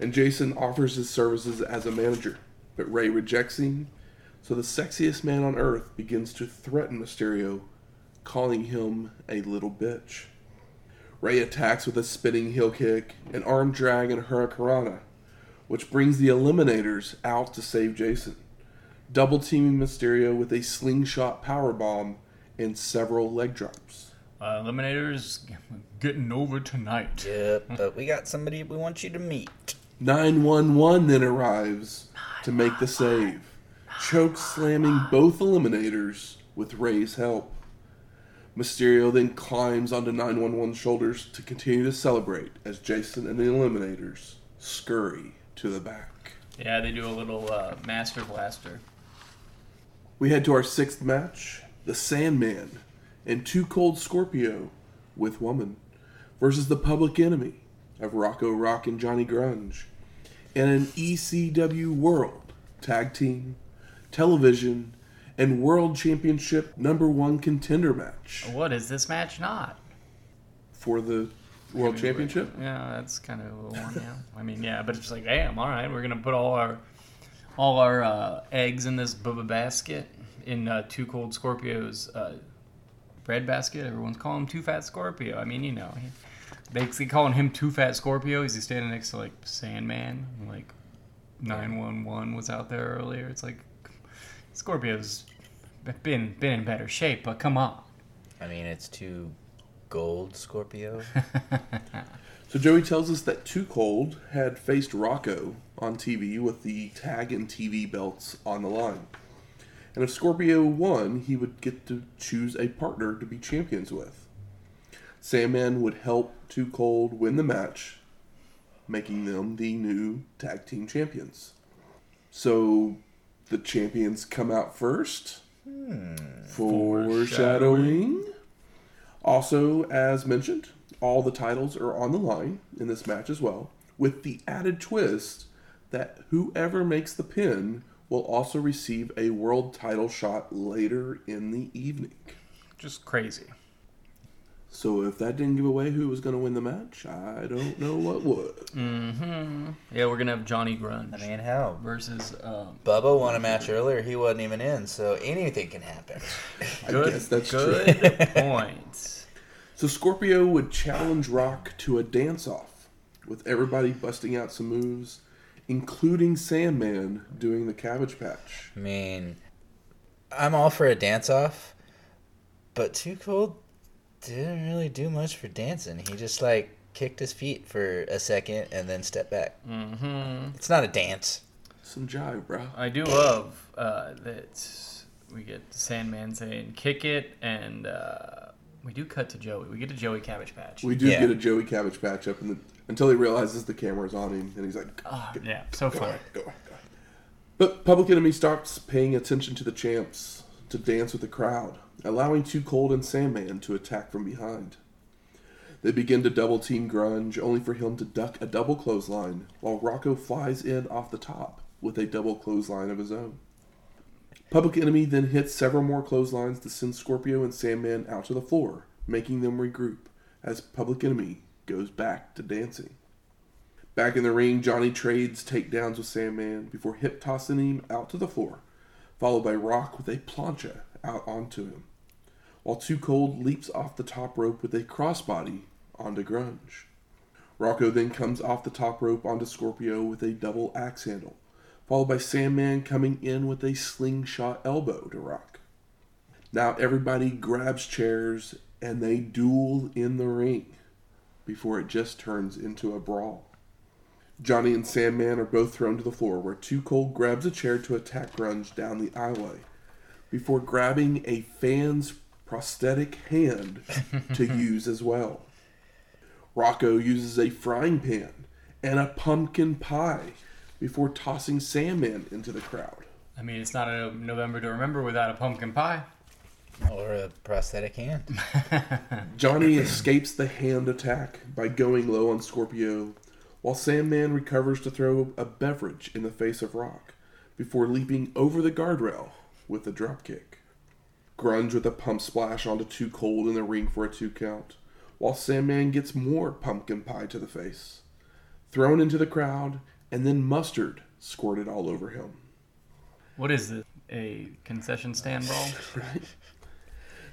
And Jason offers his services as a manager, but Rey rejects him, so the sexiest man on earth begins to threaten Mysterio, calling him a little bitch. Rey attacks with a spinning heel kick, an arm drag, and a hurricanrana, which brings the Eliminators out to save Jason, double teaming Mysterio with a slingshot powerbomb and several leg drops. Uh, Eliminators getting over tonight. Yep, but we got somebody we want you to meet. 911 then arrives to make the save, choke slamming both Eliminators with Rey's help. Mysterio then climbs onto 911's shoulders to continue to celebrate as Jason and the Eliminators scurry to the back. Yeah, they do a little uh, Master Blaster. We head to our sixth match the Sandman and Two Cold Scorpio with Woman versus the Public Enemy of Rocco Rock and Johnny Grunge and an ECW World Tag Team, Television, and World Championship number one contender match What is this match not? for the World Championship. Yeah, that's kind of a little one. Yeah, I mean, yeah, but it's just like, damn, all right, we're gonna put all our all our uh, eggs in this bubba basket in uh, Too Cold Scorpio's uh, bread basket. Everyone's calling him Too Fat Scorpio. I mean, you know, he, basically calling him Too Fat Scorpio. Is he standing next to like Sandman? Like nine one one was out there earlier. It's like Scorpio's been been in better shape, but come on. I mean, it's two gold Scorpio. So Joey tells us that Too Cold had faced Rocco on TV with the tag and TV belts on the line. And if Scorpio won, he would get to choose a partner to be champions with. Sandman would help Too Cold win the match, making them the new tag team champions. So the champions come out first. Hmm. Foreshadowing. Also, as mentioned, all the titles are on the line in this match as well, with the added twist that whoever makes the pin will also receive a world title shot later in the evening. Just crazy. So if that didn't give away who was going to win the match, I don't know what would. Mm-hmm. Yeah, we're gonna have Johnny Grunge I mean, hell. versus um, Bubba won a match earlier. He wasn't even in, so anything can happen. I good. guess that's true. good point. So Scorpio would challenge Rock to a dance off, with everybody busting out some moves, including Sandman doing the Cabbage Patch. I mean, I'm all for a dance off, but Too Cold didn't really do much for dancing. He just like kicked his feet for a second and then stepped back. Mm-hmm. It's not a dance. Some jive, bro. I do love uh, that we get Sandman saying "kick it," and uh, we do cut to Joey. We get to Joey Cabbage Patch. We do Yeah. get a Joey Cabbage Patch up in the, until he realizes the camera's on him, and he's like, Ah, yeah, so go fun. ahead, go ahead, go ahead. But Public Enemy stops paying attention to the champs to dance with the crowd, allowing Too Cold and Sandman to attack from behind. They begin to double team Grunge, only for him to duck a double clothesline, while Rocco flies in off the top with a double clothesline of his own. Public Enemy then hits several more clotheslines to send Scorpio and Sandman out to the floor, making them regroup as Public Enemy goes back to dancing. Back in the ring, Johnny trades takedowns with Sandman before hip tossing him out to the floor, followed by Rock with a plancha out onto him, while Too Cold leaps off the top rope with a crossbody onto Grunge. Rocco then comes off the top rope onto Scorpio with a double axe handle, followed by Sandman coming in with a slingshot elbow to Rock. Now everybody grabs chairs and they duel in the ring before it just turns into a brawl. Johnny and Sandman are both thrown to the floor where Too Cold grabs a chair to attack Grunge down the aisleway before grabbing a fan's prosthetic hand to use as well. Rocco uses a frying pan and a pumpkin pie before tossing Sandman into the crowd. I mean, it's not a November to remember without a pumpkin pie. Or a prosthetic hand. Johnny escapes the hand attack by going low on Scorpio, while Sandman recovers to throw a beverage in the face of Rock before leaping over the guardrail with a drop kick. Grunge with a pump splash onto Too Cold in the ring for a two count, while Sandman gets more pumpkin pie to the face. Thrown into the crowd, and then mustard squirted all over him. What is this? A concession stand brawl? right.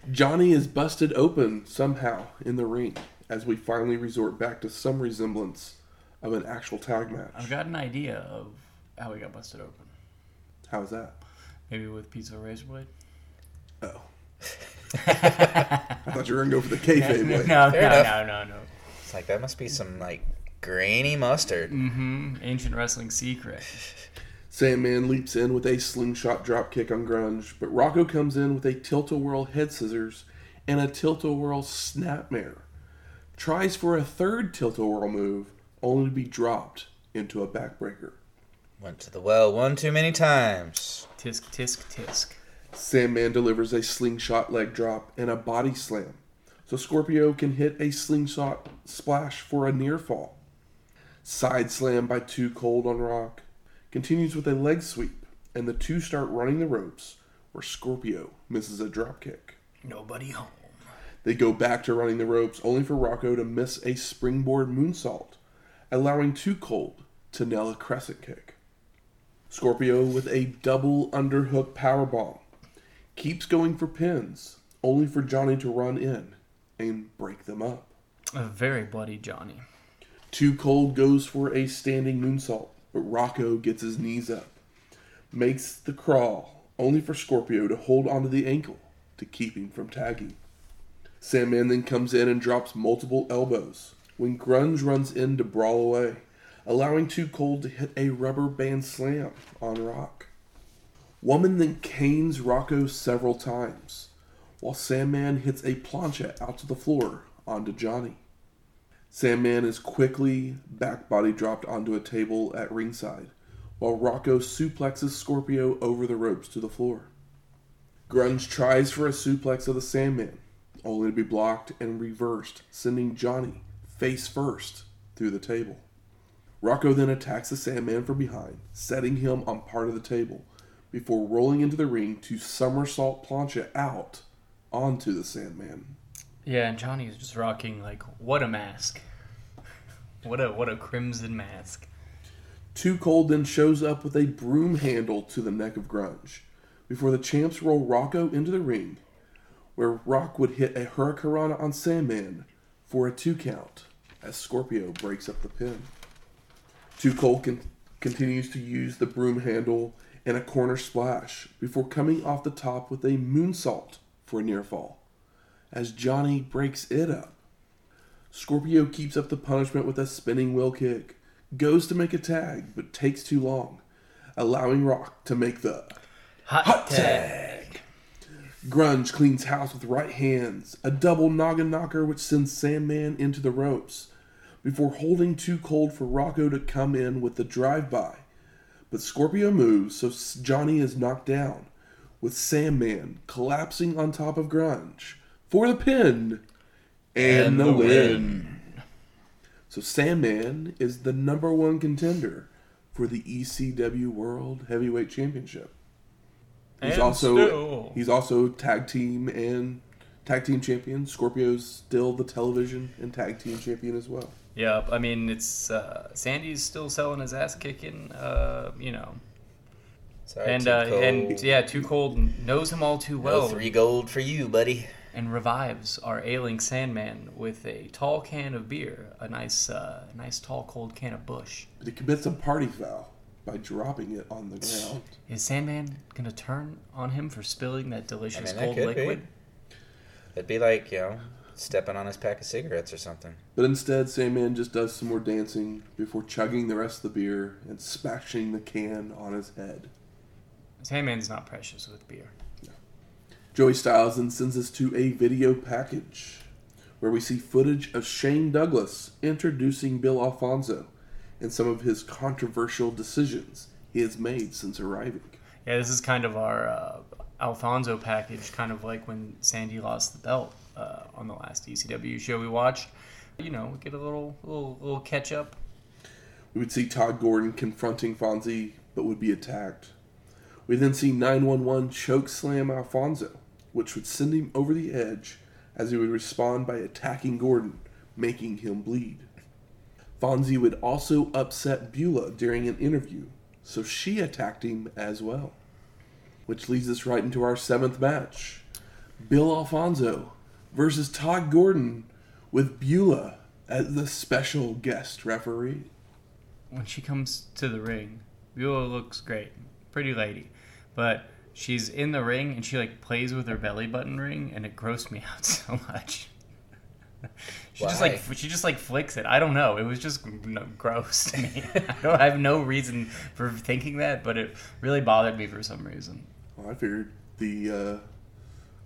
Johnny is busted open somehow in the ring as we finally resort back to some resemblance of an actual tag match. I've got an idea of how he got busted open. How's that? Maybe with pizza or razor blade? Oh. I thought you were gonna go for the kayfabe no, way. no, Fair no, enough. no, no, no. It's like that must be some like grainy mustard. Mm-hmm. Ancient wrestling secret. Sandman leaps in with a slingshot dropkick on Grunge, but Rocco comes in with a tilt-a-whirl head scissors and a tilt-a-whirl snapmare. Tries for a third tilt-a-whirl move, only to be dropped into a backbreaker. Went to the well one too many times. Tisk, tisk, tisk. Sandman delivers a slingshot leg drop and a body slam, so Scorpio can hit a slingshot splash for a near fall. Side slam by Too Cold on Rock continues with a leg sweep, and the two start running the ropes where Scorpio misses a dropkick. Nobody home. They go back to running the ropes, only for Rocco to miss a springboard moonsault, allowing Too Cold to nail a crescent kick. Scorpio with a double underhook powerbomb keeps going for pins, only for Johnny to run in and break them up. A very bloody Johnny. Too Cold goes for a standing moonsault, but Rocco gets his knees up, makes the crawl, only for Scorpio to hold onto the ankle to keep him from tagging. Sandman then comes in and drops multiple elbows when Grunge runs in to brawl away, allowing Too Cold to hit a rubber band slam on Rock. Woman then canes Rocco several times, while Sandman hits a plancha out to the floor onto Johnny. Sandman is quickly back body dropped onto a table at ringside, while Rocco suplexes Scorpio over the ropes to the floor. Grunge tries for a suplex of the Sandman, only to be blocked and reversed, sending Johnny face first through the table. Rocco then attacks the Sandman from behind, setting him on part of the table, before rolling into the ring to somersault plancha out onto the Sandman. Yeah, and Johnny is just rocking like what a mask. What a what a crimson mask. Too Cold then shows up with a broom handle to the neck of Grunge before the champs roll Rocco into the ring, where Rock would hit a Hurricanrana on Sandman for a two count as Scorpio breaks up the pin. Cold con- continues to use the broom handle and a corner splash before coming off the top with a moonsault for a near fall as Johnny breaks it up. Scorpio keeps up the punishment with a spinning wheel kick, goes to make a tag, but takes too long, allowing Rock to make the Hot, hot tag. tag. Grunge cleans house with right hands, a double noggin knocker which sends Sandman into the ropes, before holding too cold for Rocco to come in with the drive by. But Scorpio moves, so Johnny is knocked down, with Sandman collapsing on top of Grunge for the pin and, And the, the win. So Sandman is the number one contender for the ECW World Heavyweight Championship. He's And also still- he's also tag team and tag team champion. Scorpio's still the television and tag team champion as well. Yep. I mean, it's uh, Sandy's still selling his ass kicking. Uh, you know, Sorry, and too uh, cold. and yeah, Too Cold knows him all too No well. three gold for you, buddy. and revives our ailing Sandman with a tall can of beer, a nice, uh, nice tall cold can of Busch. But he commits a party foul by dropping it on the ground. Is Sandman gonna turn on him for spilling that delicious I mean, that cold could be. liquid? It'd be like, you know, stepping on his pack of cigarettes or something. But instead, Sandman just does some more dancing before chugging the rest of the beer and smashing the can on his head. Sandman's not precious with beer. Joey Styles then sends us to a video package where we see footage of Shane Douglas introducing Bill Alfonso and some of his controversial decisions he has made since arriving. Yeah, this is kind of our uh, Alfonso package, kind of like when Sandy lost the belt uh, on the last ECW show we watched. You know, we get a little little little catch up. We would see Todd Gordon confronting Fonzie, but would be attacked. We then see 911 choke slam Alfonso, which would send him over the edge as he would respond by attacking Gordon, making him bleed. Fonzie would also upset Beulah during an interview, so she attacked him as well. Which leads us right into our seventh match Bill Alfonso versus Todd Gordon with Beulah as the special guest referee. When she comes to the ring, Beulah looks great, pretty lady, but she's in the ring and she like plays with her belly button ring, and it grossed me out so much. She just like she just like flicks it. I don't know. It was just gross to me. I don't I have no reason for thinking that, but it really bothered me for some reason. Well, I figured the uh,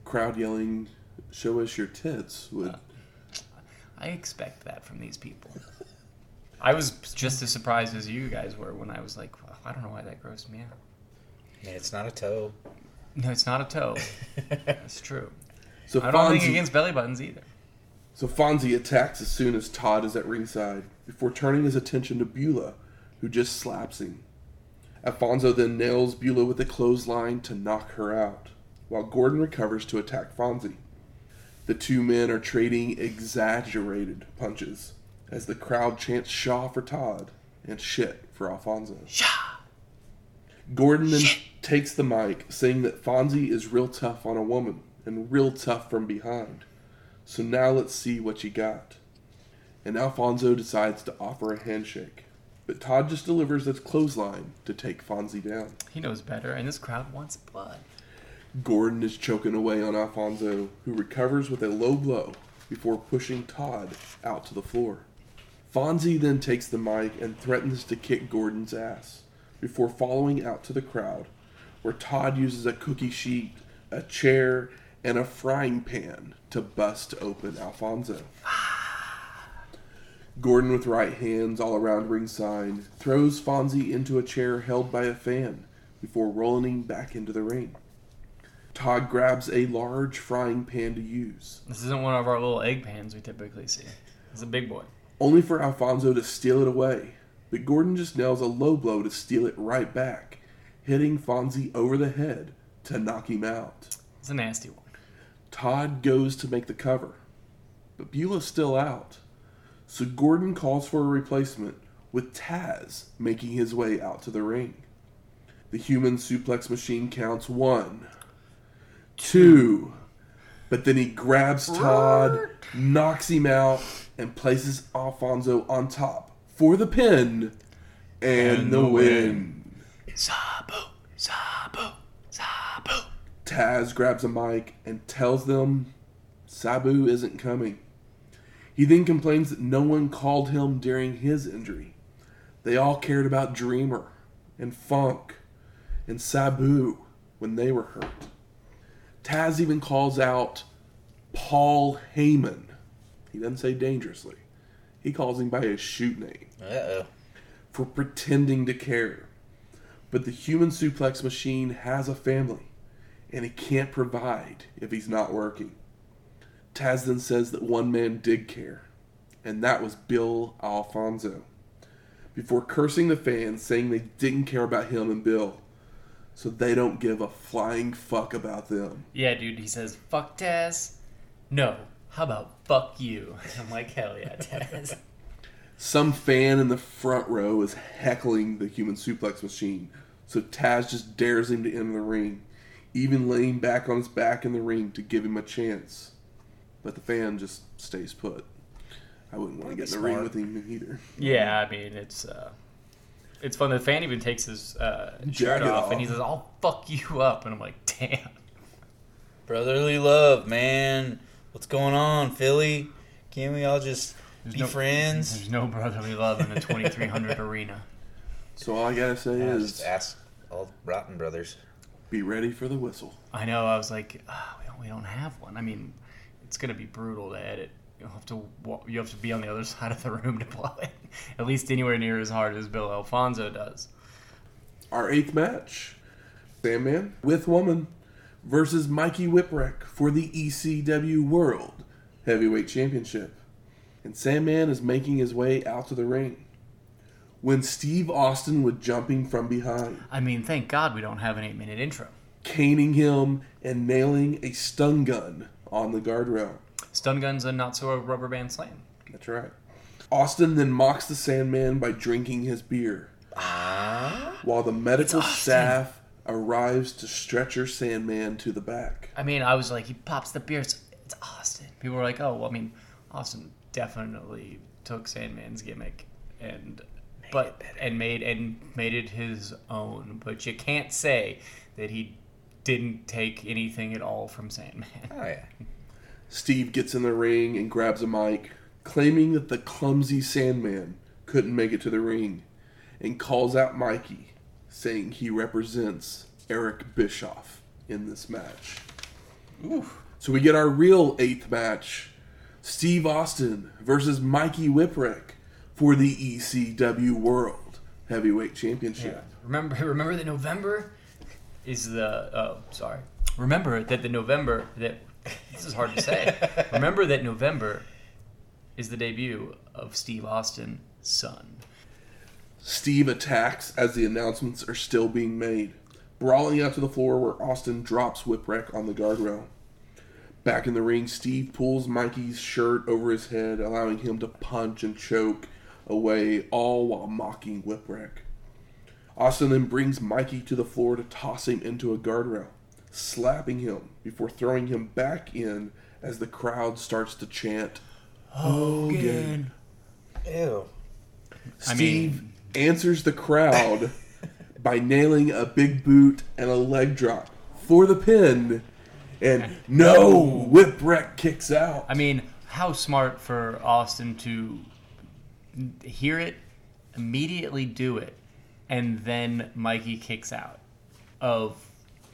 crowd yelling, "Show us your tits!" would. I expect that from these people. I was just as surprised as you guys were when I was like, well, I don't know why that grossed me out. I mean, it's not a toe. No, it's not a toe. That's true. So I don't think Fonzie, against belly buttons either. so Fonzie attacks as soon as Todd is at ringside, before turning his attention to Beulah, who just slaps him. Alfonso then nails Beulah with a clothesline to knock her out, while Gordon recovers to attack Fonzie. The two men are trading exaggerated punches as the crowd chants Shaw for Todd and shit for Alfonso. Shaw! Gordon then takes the mic, saying that Fonzie is real tough on a woman and real tough from behind. So now let's see what you got. And Alfonso decides to offer a handshake, but Todd just delivers his clothesline to take Fonzie down. He knows better, and this crowd wants blood. Gordon is choking away on Alfonso, who recovers with a low blow before pushing Todd out to the floor. Fonzie then takes the mic and threatens to kick Gordon's ass before following out to the crowd, where Todd uses a cookie sheet, a chair, and a frying pan to bust open Alfonso. Gordon, with right hands all around ringside, throws Fonzie into a chair held by a fan before rolling him back into the ring. Todd grabs a large frying pan to use, This isn't one of our little egg pans we typically see. It's a big boy. only for Alfonso to steal it away. But Gordon just nails a low blow to steal it right back, hitting Fonzie over the head to knock him out. It's a nasty one. Todd goes to make the cover, but Beulah's still out. So Gordon calls for a replacement, with Taz making his way out to the ring. The human suplex machine counts one, two, but then he grabs Todd, knocks him out, and places Alfonso on top for the pin and, And the, the win. Sabu, Sabu, Sabu. Taz grabs a mic and tells them Sabu isn't coming. He then complains that no one called him during his injury. They all cared about Dreamer and Funk and Sabu when they were hurt. Taz even calls out Paul Heyman. He doesn't say dangerously. He calls him by his shoot name Uh oh. for pretending to care. But the human suplex machine has a family, and he can't provide if he's not working. Taz then says that one man did care, and that was Bill Alfonso. Before cursing the fans, saying they didn't care about him and Bill, so they don't give a flying fuck about them. Yeah, dude, he says, fuck Taz. No, how about fuck you? I'm like, hell yeah, Taz. Some fan in the front row is heckling the human suplex machine, so Taz just dares him to enter the ring, even laying back on his back in the ring to give him a chance. But the fan just stays put. I wouldn't want to get in the ring with him either. yeah, I mean, it's, uh, it's fun. The fan even takes his uh, shirt Jacket off, off. and he says, "I'll fuck you up," and I'm like, "Damn." Brotherly love, man. What's going on, Philly? Can't we all just There's be no- friends? There's no brotherly love in a 2300 arena. So all I gotta say Yeah, is just ask all Rotten Brothers. be ready for the whistle. I know. I was like, we don't, we don't have one. I mean, it's gonna be brutal to edit. You'll have to you have to be on the other side of the room to play. At least anywhere near as hard as Bill Alfonso does. Our eighth match: Sandman with Woman versus Mikey Whipwreck for the ECW World Heavyweight Championship. And Sandman is making his way out to the ring when Steve Austin was jumping from behind. I mean, thank God we don't have an eight minute intro. caning him and nailing a stun gun on the guardrail. Stun guns and not so a rubber band slam. That's right. Austin then mocks the Sandman by drinking his beer, Ah. while the medical staff arrives to stretcher Sandman to the back. I mean, I was like, he pops the beer. It's, it's Austin. People were like, oh, well, I mean, Austin definitely took Sandman's gimmick and but and made and made it his own. But you can't say that he didn't take anything at all from Sandman. Oh yeah. Steve gets in the ring and grabs a mic, claiming that the clumsy Sandman couldn't make it to the ring, and calls out Mikey, saying he represents Eric Bischoff in this match. So we get our real eighth match Steve Austin versus Mikey Whipwreck for the ECW World Heavyweight Championship. Remember, remember that November is the. Oh, sorry. Remember that the November that this is hard to say. remember that November is the debut of Steve Austin's son. Steve attacks as the announcements are still being made, brawling out to the floor where Austin drops Whipwreck on the guardrail. Back in the ring, Steve pulls Mikey's shirt over his head, allowing him to punch and choke away, all while mocking Whipwreck. Austin then brings Mikey to the floor to toss him into a guardrail, slapping him before throwing him back in as the crowd starts to chant, Hogan. Ew. I Steve mean- answers the crowd by nailing a big boot and a leg drop for the pin. And no, Whipwreck kicks out. I mean, how smart for Austin to hear it, immediately do it, and then Mikey kicks out of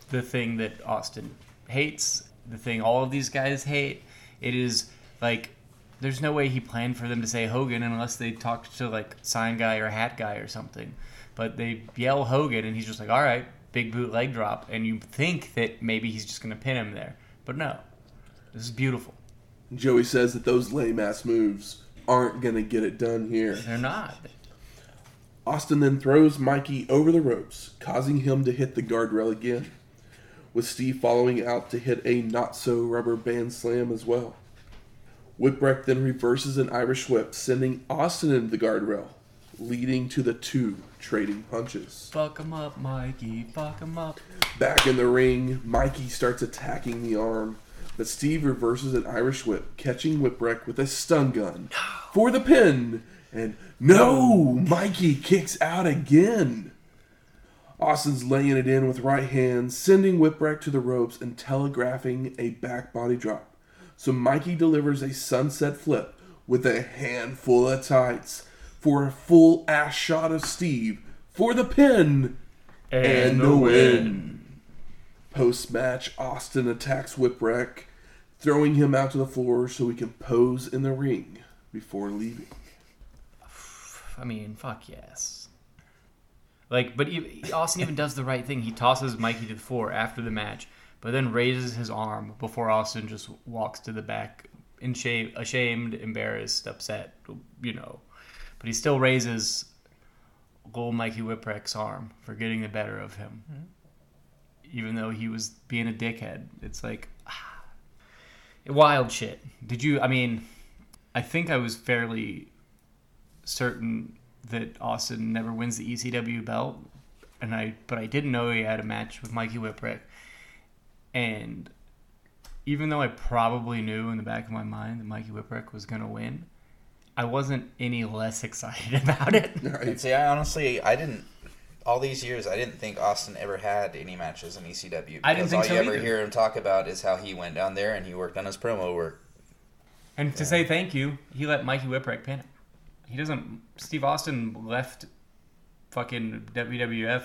the thing that Austin hates, the thing all of these guys hate. It is like there's no way he planned for them to say Hogan unless they talked to like sign guy or hat guy or something. But they yell Hogan and he's just like, all right, big boot leg drop, and you think that maybe he's just gonna pin him there, but no. This is beautiful. Joey says that those lame ass moves aren't going to get it done here. They're not. Austin then throws Mikey over the ropes, causing him to hit the guardrail again, with Steve following out to hit a not so rubber band slam as well. Whipwreck then reverses an Irish whip, sending Austin into the guardrail, leading to the two trading punches. Fuck him up, Mikey. Fuck him up. Back in the ring, Mikey starts attacking the arm, but Steve reverses an Irish whip, catching Whipwreck with a stun gun for the pin. And no, Mikey kicks out again. Austin's laying it in with right hand, sending Whipwreck to the ropes and telegraphing a back body drop. So Mikey delivers a sunset flip with a handful of tights for a full ass shot of Steve for the pin and the win. Post match, Austin attacks Whipwreck, throwing him out to the floor so he can pose in the ring before leaving. I mean, fuck yes. Like, but e- Austin even does the right thing. He tosses Mikey to the floor after the match, but then raises his arm before Austin just walks to the back, in shame, ashamed, embarrassed, upset, you know. But he still raises little Mikey Whipwreck's arm for getting the better of him, even though he was being a dickhead. It's like ah, wild shit. Did you? I mean, I think I was fairly certain that Austin never wins the ECW belt, and I but I didn't know he had a match with Mikey Whipwreck, and even though I probably knew in the back of my mind that Mikey Whipwreck was gonna win, I wasn't any less excited about it. Right. see, I honestly, I didn't. All these years, I didn't think Austin ever had any matches in ECW. I didn't think all so you ever hear him talk about is how he went down there and he worked on his promo work. And to say thank you, he let Mikey Whipwreck pin him. He doesn't. Steve Austin left fucking WWF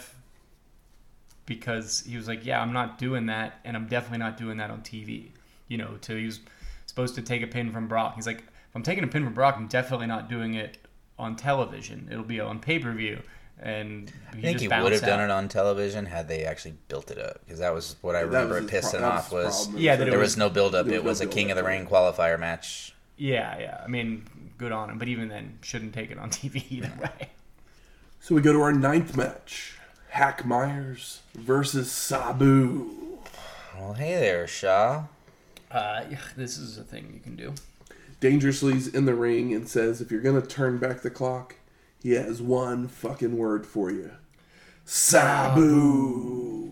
because he was like, yeah, I'm not doing that, and I'm definitely not doing that on TV. You know, to he was supposed to take a pin from Brock. He's like, if I'm taking a pin from Brock, I'm definitely not doing it on television. It'll be on pay per view. And he I think just he would have bounced done it on television had they actually built it up. Because that was what I remember was his pissing pro- off his was. Yeah, there was- was no build up. there It was was no a King of the Ring qualifier match. Yeah, yeah. I mean, good on him. But even then, shouldn't take it on TV either way. So we go to our ninth match. Hack Myers versus Sabu. Well, hey there, Shaw. Uh, yeah, this is a thing you can do. Dangerously's in the ring and says if you're gonna turn back the clock, he has one fucking word for you. Sabu.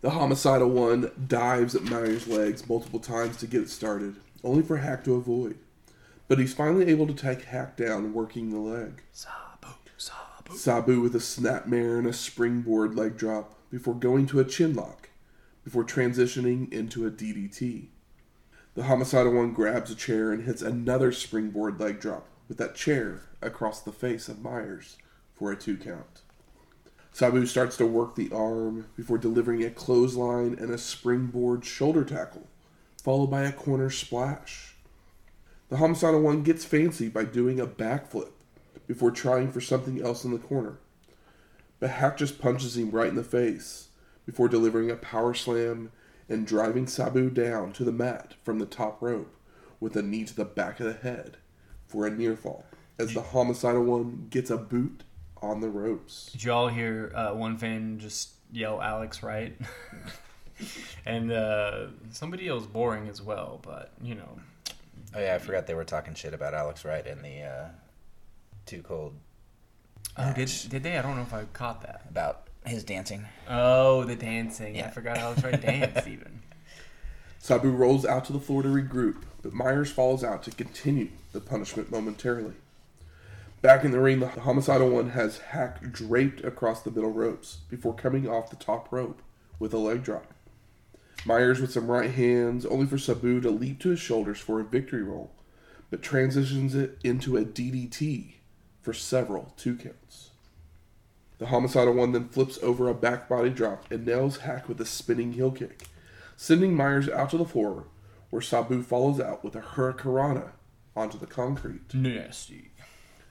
The homicidal one dives at Myers' legs multiple times to get it started, only for Hack to avoid. But he's finally able to take Hack down working the leg. Sabu, Sabu. Sabu with a snapmare and a springboard leg drop before going to a chin lock, before transitioning into a DDT. The homicidal one grabs a chair and hits another springboard leg drop with that chair across the face of Myers for a two count. Sabu starts to work the arm before delivering a clothesline and a springboard shoulder tackle, followed by a corner splash. The homicidal one gets fancy by doing a backflip before trying for something else in the corner. But Hack just punches him right in the face before delivering a power slam and driving Sabu down to the mat from the top rope with a knee to the back of the head for a near fall as the homicidal one gets a boot on the ropes. Did y'all hear uh, one fan just yell Alex right? and uh, somebody else boring as well, but you know. Oh yeah, I forgot they were talking shit about Alex Wright in the uh, Too Cold Oh, did, did they? I don't know if I caught that. about his dancing. Oh, the dancing. I Yeah. forgot Alex Wright danced even. Sabu rolls out to the floor to regroup, but Myers falls out to continue the punishment momentarily. Back in the ring, the homicidal one has Hack draped across the middle ropes before coming off the top rope with a leg drop. Myers with some right hands, only for Sabu to leap to his shoulders for a victory roll, but transitions it into a DDT for several two counts. The homicidal one then flips over a back body drop and nails Hack with a spinning heel kick, sending Myers out to the floor, where Sabu follows out with a hurricanrana onto the concrete. Nasty.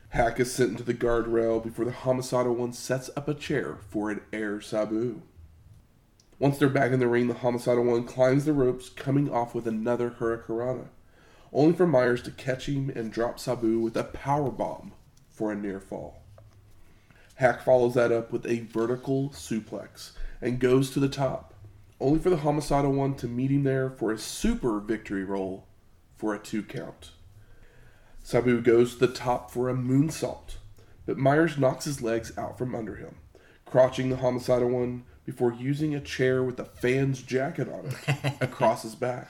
Hack is sent into the guardrail before the homicidal one sets up a chair for an air Sabu. Once they're back in the ring, the homicidal one climbs the ropes, coming off with another hurricanrana, only for Myers to catch him and drop Sabu with a power bomb for a near fall. Hack follows that up with a vertical suplex and goes to the top, only for the homicidal one to meet him there for a super victory roll for a two count. Sabu goes to the top for a moonsault, but Myers knocks his legs out from under him, crotching the homicidal one before using a chair with a fan's jacket on it across his back.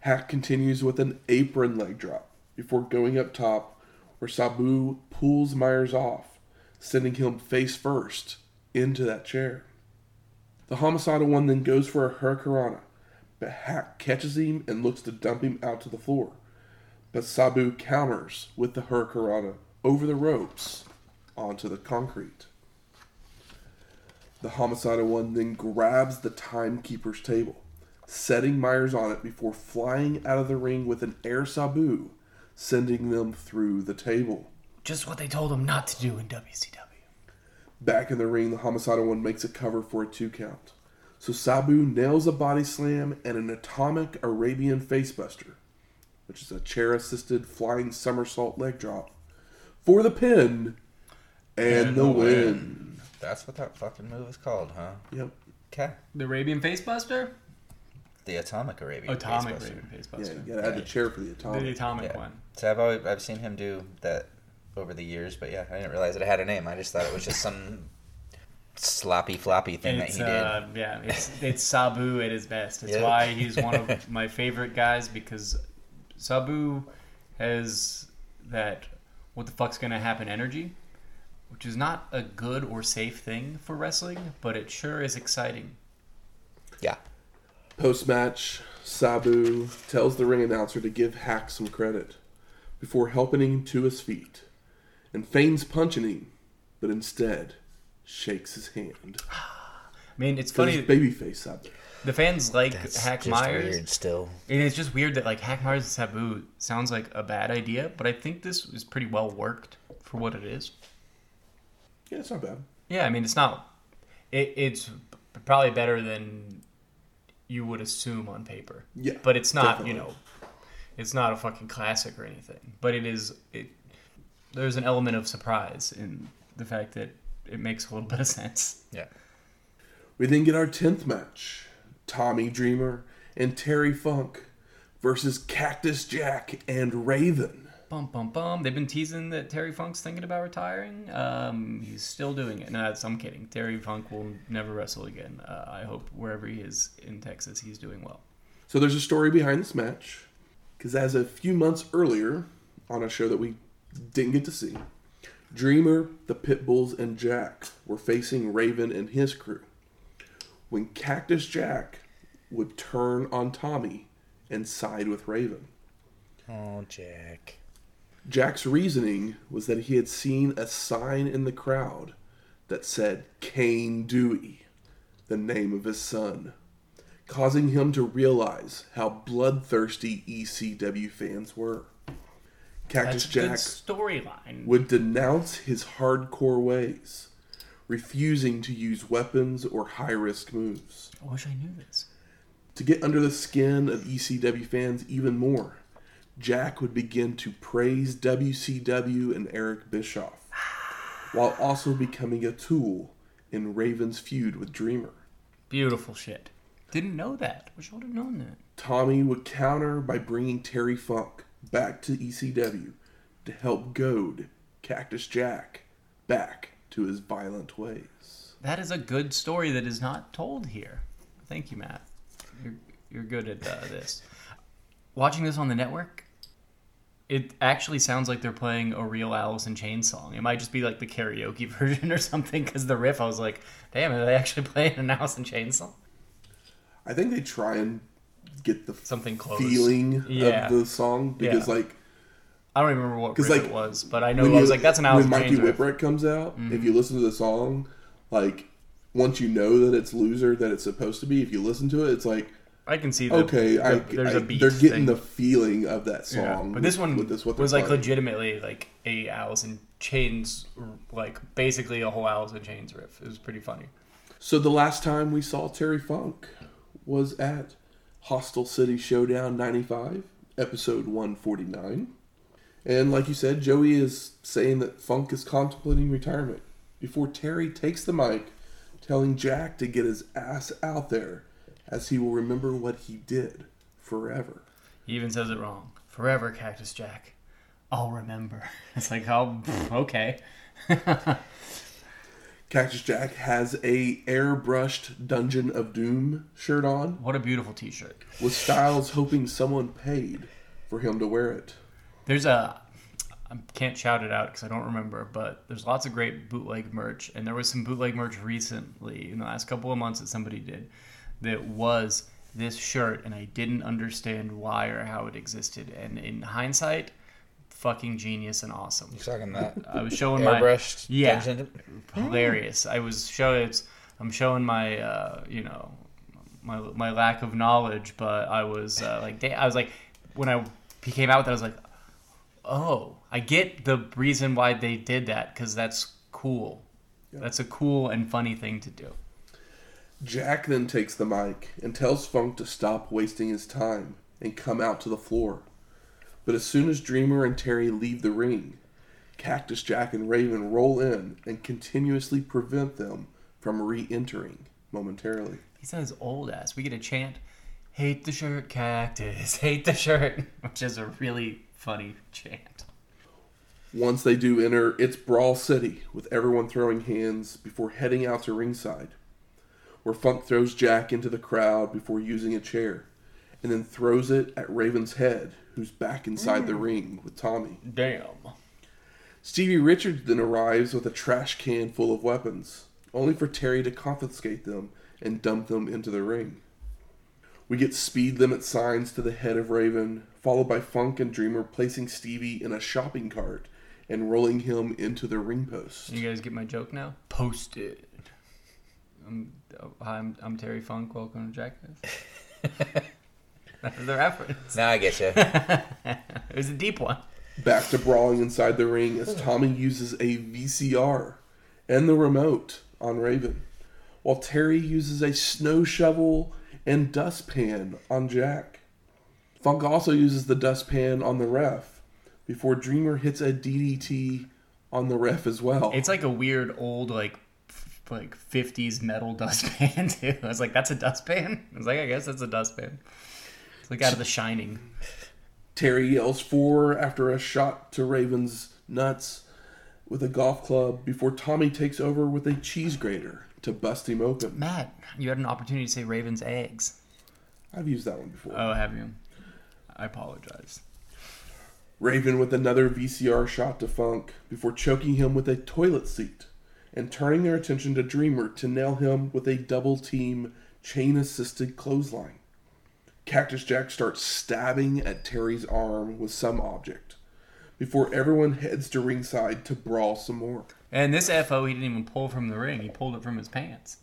Hack continues with an apron leg drop before going up top, where Sabu pulls Myers off, sending him face first into that chair. The homicidal one then goes for a hurricanrana, but Hack catches him and looks to dump him out to the floor but Sabu counters with the Hurricanrana over the ropes onto the concrete. The homicidal one then grabs the timekeeper's table, setting Myers on it before flying out of the ring with an air Sabu, sending them through the table. Just what they told him not to do in WCW. Back in the ring, the homicidal one makes a cover for a two count. So Sabu nails a body slam and an atomic Arabian facebuster, which is a chair assisted flying somersault leg drop, for the pin and, And the the win. That's what that fucking move is called, huh? Yep. Okay. The Arabian Facebuster? The Atomic Arabian. Atomic Facebuster. Arabian Yeah, Facebuster. you gotta add the chair for the Atomic. The atomic. atomic Yeah. one. So I've always I've seen him do that over the years, but yeah, I didn't realize it had a name. I just thought it was just some sloppy floppy thing that It's, he did. uh, yeah, it's, it's Sabu at his best. It's Yeah. why he's one of my favorite guys because Sabu has that what the fuck's gonna happen energy, which is not a good or safe thing for wrestling, but it sure is exciting. Yeah. Post match, Sabu tells the ring announcer to give Hack some credit before helping him to his feet and feigns punching him, but instead shakes his hand. I mean, it's Funny funny. babyface Sabu. The fans like That's Hack just Myers. weird still. It is just weird that like Hack Myers and Sabu sounds like a bad idea, but I think this is pretty well worked for what it is. Yeah, it's not bad. Yeah, I mean it's not. It, it's probably better than you would assume on paper. Yeah, but it's not. definitely. You know, it's not a fucking classic or anything. But it is. It there's an element of surprise in the fact that it makes a little bit of sense. Yeah. We then get our 10th match Tommy Dreamer and Terry Funk versus Cactus Jack and Raven. Bum bum bum. They've been teasing that Terry Funk's thinking about retiring. Um, he's still doing it. No, that's, I'm kidding. Terry Funk will never wrestle again. Uh, I hope wherever he is in Texas, he's doing well. So there's a story behind this match. Because as a few months earlier, on a show that we didn't get to see, Dreamer, the Pitbulls, and Jack were facing Raven and his crew. When Cactus Jack would turn on Tommy and side with Raven. Oh, Jack. Jack's reasoning was that he had seen a sign in the crowd that said Cane Dewey, the name of his son, causing him to realize how bloodthirsty ECW fans were. Cactus Jack storyline. would denounce his hardcore ways, refusing to use weapons or high risk moves. I wish I knew this. To get under the skin of ECW fans even more, Jack would begin to praise WCW and Eric Bischoff, while also becoming a tool in Raven's feud with Dreamer. Beautiful shit. Didn't know that. Wish I would have known that. Tommy would counter by bringing Terry Funk back to ECW to help goad Cactus Jack back to his violent ways. That is a good story that is not told here. Thank you, Matt. You're, you're good at uh, this. Watching this on the network, it actually sounds like they're playing a real Alice in Chains song. It might just be like the karaoke version or something because the riff, I was like, damn, are they actually playing an Alice in Chains song? I think they try and get the Something close. feeling Yeah. of the song because, Yeah. like, I don't remember what riff like, it was, but I know when I was like, that's an Alice when in Mikey Chains riff. Mm-hmm. Whipwreck comes out, if you listen to the song, like once you know that it's loser that it's supposed to be, if you listen to it, it's like I can see the, okay, I, there's I- a beat they're getting thing. the feeling of that song. Yeah, but this one with this, what was like playing. legitimately like a Alice in Chains, like basically a whole Alice in Chains riff. It was pretty funny. So the last time we saw Terry Funk was at Hostile City Showdown '95, episode 149. And like you said, Joey is saying that Funk is contemplating retirement before Terry takes the mic, telling Jack to get his ass out there, as he will remember what he did forever. He even says it wrong. Forever, Cactus Jack. I'll remember. It's like, oh, okay. Cactus Jack has a airbrushed Dungeon of Doom shirt on, What a beautiful T-shirt. with Styles hoping someone paid for him to wear it. There's a. I can't shout it out because I don't remember, but there's lots of great bootleg merch, and there was some bootleg merch recently in the last couple of months that somebody did that was this shirt, and I didn't understand why or how it existed. And in hindsight, fucking genius and awesome. You're talking that I was showing my airbrushed yeah, dungeon? hilarious. I was showing it's I'm showing my uh, you know my my lack of knowledge, but I was uh, like I was like when I he came out with that I was like oh I get the reason why they did that because that's cool. That's a cool and funny thing to do. Jack then takes the mic and tells Funk to stop wasting his time and come out to the floor. But as soon as Dreamer and Terry leave the ring, Cactus Jack and Raven roll in and continuously prevent them from re entering momentarily. He says old ass. We get a chant, "Hate the shirt, cactus. Hate the shirt," which is a really funny chant. Once they do enter, it's Brawl City, with everyone throwing hands before heading out to ringside, where Funk throws Jack into the crowd before using a chair, and then throws it at Raven's head, who's back inside the mm. ring with Tommy. Damn. Stevie Richards then arrives with a trash can full of weapons, only for Terry to confiscate them and dump them into the ring. We get speed limit signs to the head of Raven, followed by Funk and Dreamer placing Stevie in a shopping cart and rolling him into the ring post. You guys get my joke now? Posted. I'm, hi, I'm, I'm Terry Funk. Welcome to Jackass. that was the reference. Now I get you. it was a deep one. Back to brawling inside the ring as Tommy uses a VCR and the remote on Raven, while Terry uses a snow shovel and dustpan on Jack. Funk also uses the dustpan on the ref before Dreamer hits a DDT on the ref as well. It's like a weird old like f- like 50s metal dustpan too. I was like, that's a dustpan. I was like, I guess that's a dustpan. It's like out of The Shining. Terry yells for after a shot to Raven's nuts with a golf club before Tommy takes over with a cheese grater to bust him open. Matt, you had an opportunity to say Raven's eggs. I've used that one before. Oh, have you? I apologize. Raven with another VCR shot to Funk before choking him with a toilet seat and turning their attention to Dreamer to nail him with a double team chain assisted clothesline. Cactus Jack starts stabbing at Terry's arm with some object before everyone heads to ringside to brawl some more. And this FO, he didn't even pull from the ring. He pulled it from his pants.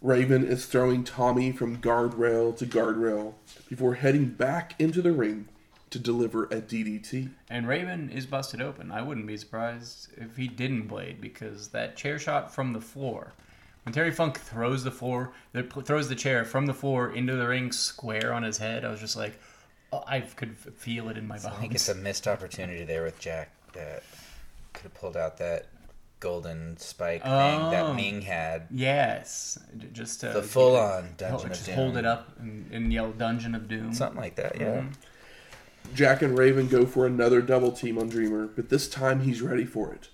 Raven is throwing Tommy from guardrail to guardrail before heading back into the ring to deliver a DDT. And Raven is busted open. I wouldn't be surprised if he didn't blade because that chair shot from the floor. When Terry Funk throws the floor, throws the chair from the floor into the ring square on his head, I was just like, oh, I could feel it in my body. I think it's a missed opportunity there with Jack that could have pulled out that golden spike thing Oh. that Ming had. Yes, just to The full on hold, Dungeon of just Doom. hold it up and, and yell "Dungeon of Doom." Something like that, yeah. Mhm. Jack and Raven go for another double team on Dreamer, but this time he's ready for it,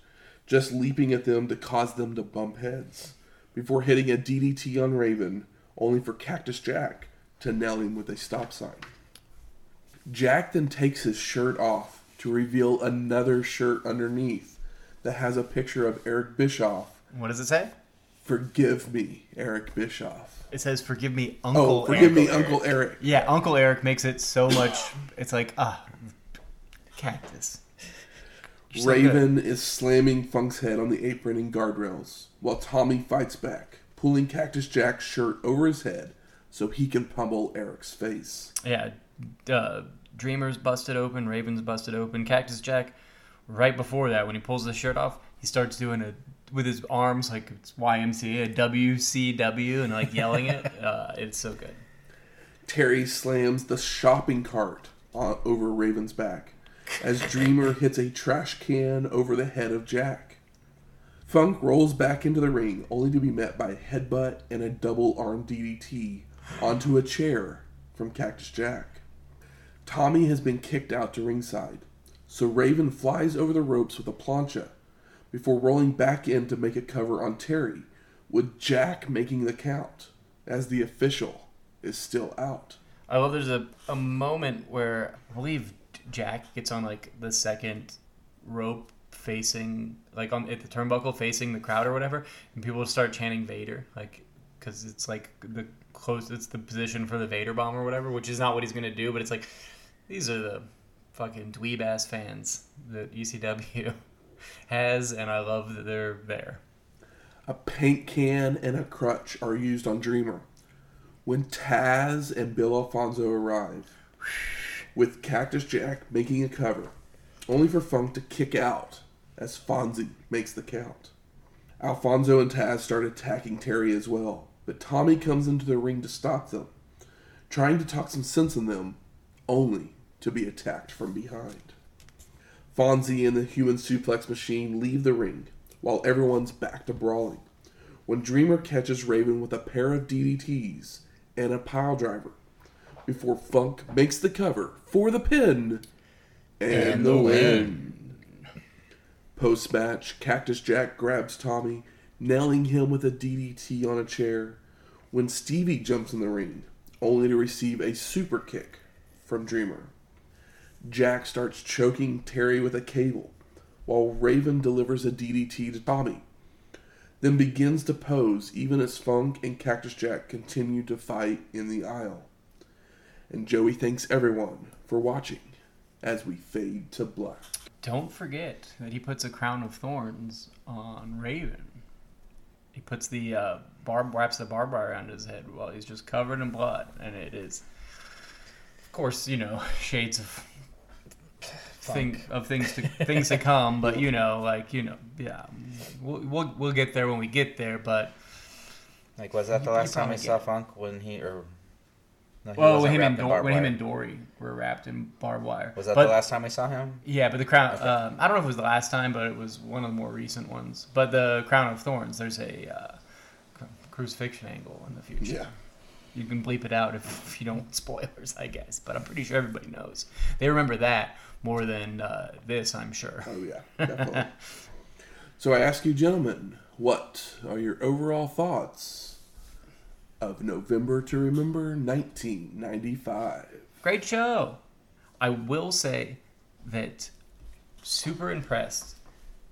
just leaping at them to cause them to bump heads, before hitting a DDT on Raven, only for Cactus Jack to nail him with a stop sign. Jack then takes his shirt off to reveal another shirt underneath that has a picture of Eric Bischoff. What does it say? Forgive me, Eric Bischoff. It says, "Forgive me, Uncle." Oh, forgive me, Eric." Uncle Eric. Yeah, Uncle Eric makes it so much. It's like ah, cactus. You're so good. Raven is slamming Funk's head on the apron and guardrails, while Tommy fights back, pulling Cactus Jack's shirt over his head so he can pummel Eric's face. Yeah, uh, Dreamer's busted open, Raven's busted open. Cactus Jack, right before that, when he pulls the shirt off, he starts doing a with his arms like it's YMCA, WCW, and like yelling it. Uh, it's so good. Terry slams the shopping cart on, over Raven's back as Dreamer hits a trash can over the head of Jack. Funk rolls back into the ring only to be met by a headbutt and a double arm DDT onto a chair from Cactus Jack. Tommy has been kicked out to ringside, so Raven flies over the ropes with a plancha before rolling back in to make a cover on Terry, with Jack making the count as the official is still out. I love there's a, a moment where I believe Jack gets on like the second rope facing like on at the turnbuckle facing the crowd or whatever and people start chanting Vader like because it's like the close it's the position for the Vader bomb or whatever which is not what he's gonna do but it's like these are the fucking dweeb ass fans that ECW has and I love that they're there A paint can and a crutch are used on Dreamer. When Taz and Bill Alfonso arrive, with Cactus Jack making a cover, only for Funk to kick out as Fonzie makes the count. Alfonso and Taz start attacking Terry as well, but Tommy comes into the ring to stop them, trying to talk some sense in them, only to be attacked from behind. Fonzie and the human suplex machine leave the ring, while everyone's back to brawling. When Dreamer catches Raven with a pair of DDTs and a pile driver, before Funk makes the cover for the pin and, And the the win. Post match, Cactus Jack grabs Tommy, nailing him with a DDT on a chair. When Stevie jumps in the ring, only to receive a super kick from Dreamer. Jack starts choking Terry with a cable, while Raven delivers a DDT to Tommy, then begins to pose even as Funk and Cactus Jack continue to fight in the aisle. And Joey thanks everyone for watching as we fade to black. Don't forget that he puts a crown of thorns on Raven. He puts the uh, barb wraps the barbed wire around his head while he's just covered in blood, and it is, of course, you know, shades of thing of things to things to come. But you know, like you know, yeah, we'll we'll, we'll get there when we get there. But Like, was that the You- you last time we saw get- Funk when he or? No, he well, when him and Dor- when him and Dory were wrapped in barbed wire. was that but, the last time we saw him? Yeah, but the crown. Okay. Um, I don't know if it was the last time, but it was one of the more recent ones. But the crown of thorns. There's a uh, crucifixion angle in the future. Yeah. You can bleep it out if, if you don't want spoilers, I guess. But I'm pretty sure everybody knows. They remember that more than uh, this, I'm sure. Oh, yeah, definitely. so I ask you, gentlemen, what are your overall thoughts of November to Remember 1995? Great show. I will say that super impressed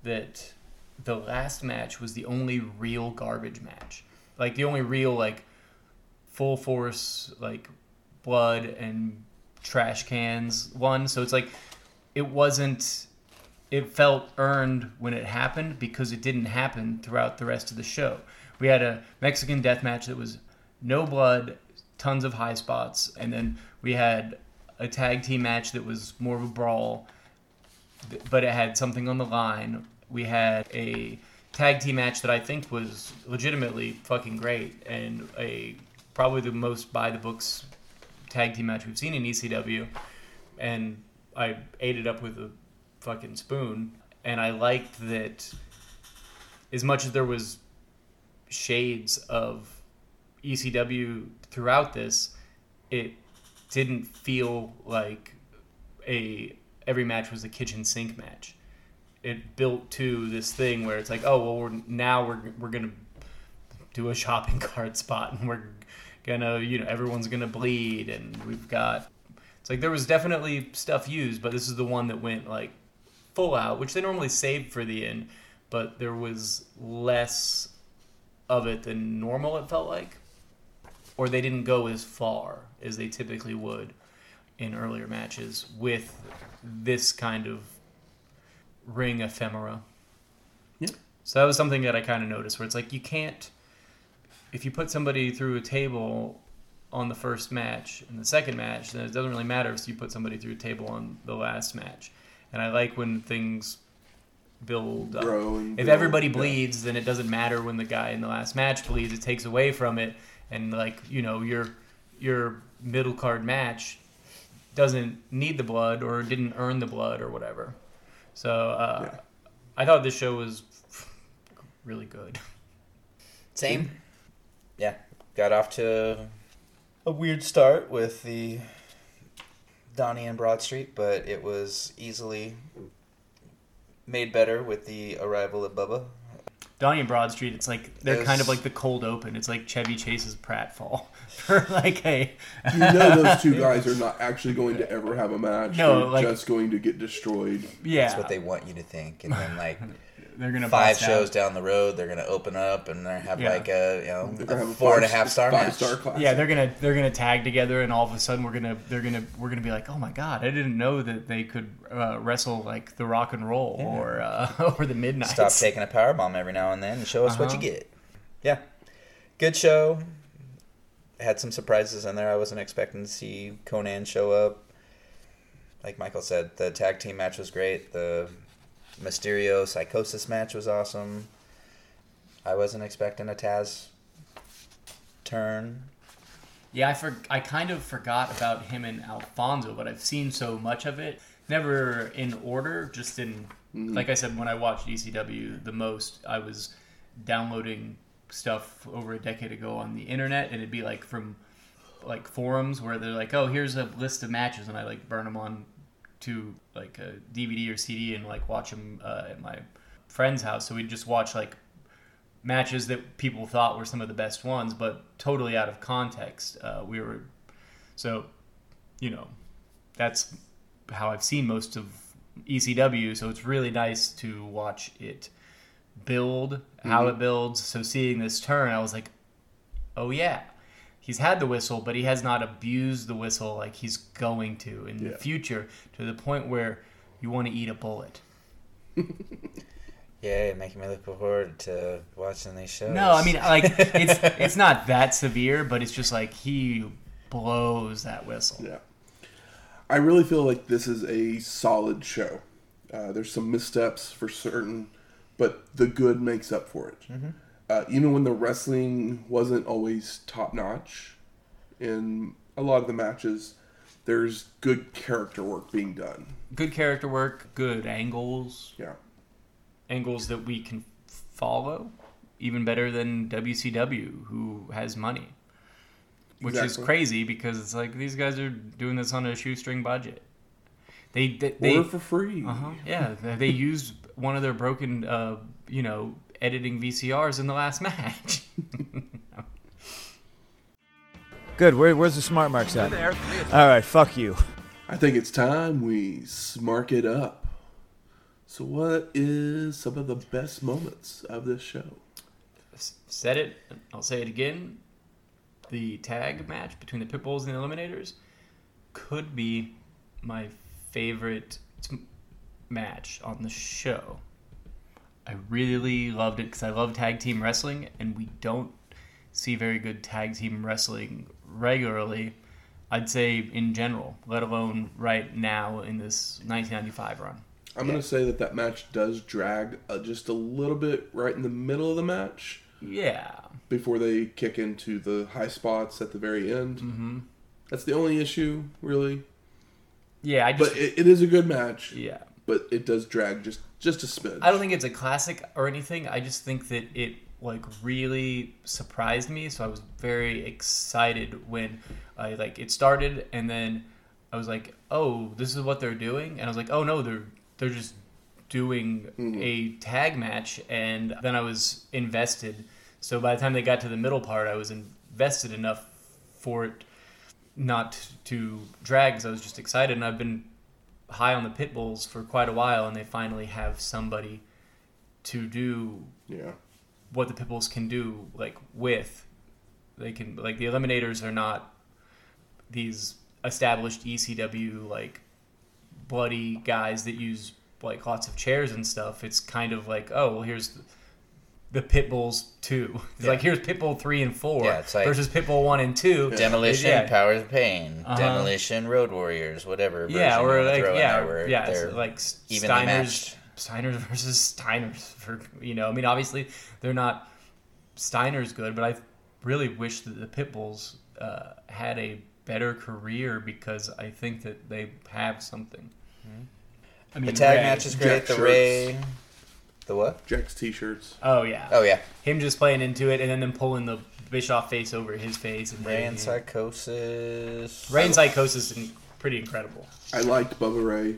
that the last match was the only real garbage match. Like the only real like full force like blood and trash cans one. So it's like it wasn't it felt earned when it happened because it didn't happen throughout the rest of the show. We had a Mexican death match that was no blood, tons of high spots, and then we had a tag team match that was more of a brawl, but it had something on the line. We had a tag team match that I think was legitimately fucking great and a probably the most by the books tag team match we've seen in ECW, and I ate it up with a fucking spoon. And I liked that as much as there was shades of ECW throughout this, it didn't feel like a every match was a kitchen sink match. It built to this thing where it's like, oh well, we're now we're we're gonna do a shopping cart spot and we're gonna you know everyone's gonna bleed and we've got it's like there was definitely stuff used, but this is the one that went like full out, which they normally save for the end, but there was less of it than normal. It felt like, or they didn't go as far as they typically would in earlier matches with this kind of ring ephemera. Yeah. So that was something that I kind of noticed, where it's like you can't, if you put somebody through a table on the first match and the second match, then it doesn't really matter if you put somebody through a table on the last match. And I like when things build up. Grow and If build, everybody yeah. bleeds, then it doesn't matter when the guy in the last match bleeds. It takes away from it, and like you know, your your middle card match doesn't need the blood or didn't earn the blood or whatever. So uh, Yeah. I thought this show was really good. Same. Yeah, got off to a weird start with the Donnie and Broad Street, but it was easily made better with the arrival of Bubba. Donnie and Broad Street, it's like they're Is- kind of like the cold open. It's like Chevy Chase's pratfall for like a You know those two guys are not actually going to ever have a match. No, They're like- just going to get destroyed. yeah. That's what they want you to think, and then like they're gonna five bust shows Out. down the road, they're gonna open up and they have Yeah. like a you know They're gonna a have four and a five- half star five match. star class. Yeah, they're gonna they're gonna tag together, and all of a sudden we're gonna they're gonna we're gonna be like, oh my god, I didn't know that they could uh, wrestle like the Rock and Roll Yeah. or uh, or the Midnight. Stop taking a power bomb every now and then and show us what you Uh-huh. get. Yeah, good show. Had some surprises in there. I wasn't expecting to see Konnan show up. Like Michael said, the tag team match was great. The Mysterio Psychosis match was awesome. I wasn't expecting a Taz turn. Yeah, I for, I kind of forgot about him and Alfonso, but I've seen so much of it. Never in order, just in mm-hmm. like I said when I watched ECW the most, I was downloading stuff over a decade ago on the internet, and it'd be like from like forums where they're like, "Oh, here's a list of matches," and I like burn them on to like a DVD or CD and like watch them uh, at my friend's house. So we'd just watch like matches that people thought were some of the best ones, but totally out of context. Uh, we were so, you know, that's how I've seen most of ECW, so it's really nice to watch it build, how Mm-hmm. it builds. So seeing this turn, I was like, oh yeah, he's had the whistle, but he has not abused the whistle like he's going to in Yeah. the future to the point where you want to eat a bullet. Yeah, making me look forward to watching these shows. No, I mean like it's it's not that severe, but it's just like he blows that whistle. Yeah. I really feel like this is a solid show. Uh, there's some missteps for certain, but the good makes up for it. Uh, even when the wrestling wasn't always top notch in a lot of the matches, there's good character work being done. Good character work, good angles, Yeah. angles that we can follow, even better than WCW, who has money. Which is crazy because it's like these guys are doing this on a shoestring budget. They they, they Or for free. uh-huh, yeah they, they used one of their broken uh, you know editing VCRs in the last match. Good. Where, where's the smart marks at? All right. Fuck you. I think it's time we smark it up. So, what is some of the best moments of this show? S- said it. I'll say it again. The tag match between the Pitbulls and the Eliminators could be my favorite match on the show. I really loved it because I love tag team wrestling, and we don't see very good tag team wrestling regularly. I'd say in general, let alone right now in this 1995 run. I'm going to say that that match does drag uh, just a little bit right in the middle of the match Yeah, before they kick into the high spots at the very end. Mm-hmm. That's the only issue, really. yeah. I just But it, it is a good match, yeah. but it does drag just just a spin. I don't think it's a classic or anything. I just think that it like really surprised me. So I was very excited when I like it started, and then I was like, "Oh, this is what they're doing," and I was like, "Oh no, they're they're just doing mm-hmm. a tag match," and then I was invested. So by the time they got to the middle part, I was invested enough for it not to drag because I was just excited, and I've been high on the pit bulls for quite a while, and they finally have somebody to do yeah. what the pit bulls can do, like with. They can like the eliminators are not these established ECW like bloody guys that use like lots of chairs and stuff. It's kind of like oh well here's the, the pit bulls two. It's like here's pit bull three and four Yeah, it's like- versus pit bull one and two. Demolition, Yeah. Powers of Pain, Uh-huh. Demolition, Road Warriors, whatever. Yeah, version you or wanna like yeah, there yeah, it's like evenly Steiners, matched. Steiners versus Steiners for you know. I mean, obviously they're not Steiners good, but I really wish that the Pitbulls uh, had a better career because I think that they have something. I mean, The tag Rey- match is great. Jack The shirts. Rey, the what? Jack's t-shirts. Oh yeah. Oh yeah, Him just playing into it and then them pulling the Bischoff face over his face and Rey and yeah. Psychosis. Rey and Psychosis is pretty incredible. I liked Bubba Ray.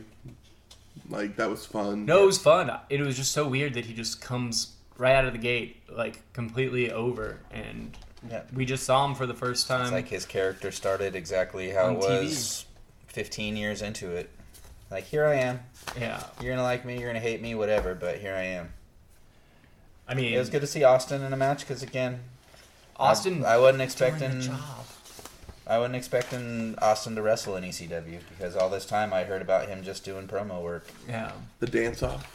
Like that was fun. No, it was fun. It was just so weird that he just comes right out of the gate, like completely over, and Yeah. we just saw him for the first time. It's like his character started exactly how On it TV. was 15 years into it. Like, here I am. yeah, You're gonna like me, you're gonna hate me, whatever, but here I am. I mean, It was good to see Austin in a match because, again, Austin. I, I wasn't expecting. the job. I wasn't expecting Austin to wrestle in ECW because all this time I heard about him just doing promo work. Yeah, The dance off.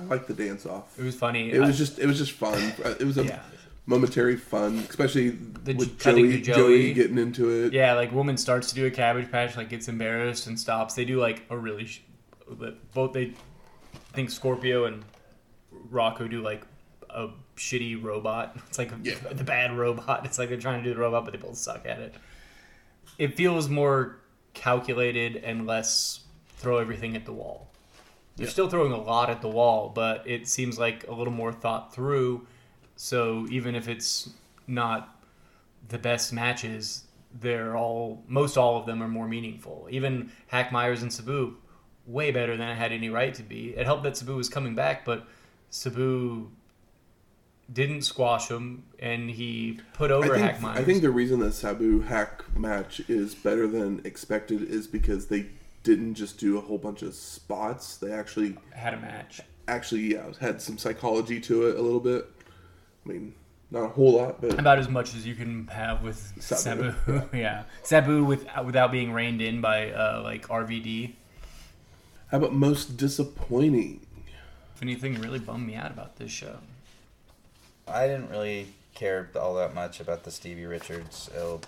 I like the dance off. it was funny. It I- was just it was just fun. It was a yeah, momentary fun, especially The with Joey, Joey Joey. getting into it. yeah. Like woman starts to do a cabbage patch, like gets embarrassed and stops. They do like a really, sh- both they, I think Scorpio and Rocco do like a shitty robot. It's like Yeah. the bad robot. It's like they're trying to do the robot, but they both suck at it. It feels more calculated and less throw everything at the wall. You're Yeah. still throwing a lot at the wall, but it seems like a little more thought through. So even if it's not the best matches, they're all most all of them are more meaningful. Even Hack Myers and Sabu, way better than it had any right to be. It helped that Sabu was coming back, but Sabu didn't squash him, and he put I over think, Hack Myers. I think the reason the Sabu hack match is better than expected is because they didn't just do a whole bunch of spots. They actually Had a match. actually yeah had some psychology to it a little bit. I mean, not a whole lot, but About as much as you can have with Sabu, Sabu. yeah. Sabu with, without being reined in by uh, like RVD. how about most disappointing? If anything really bummed me out about this show. I didn't really care all that much about the Stevie Richards El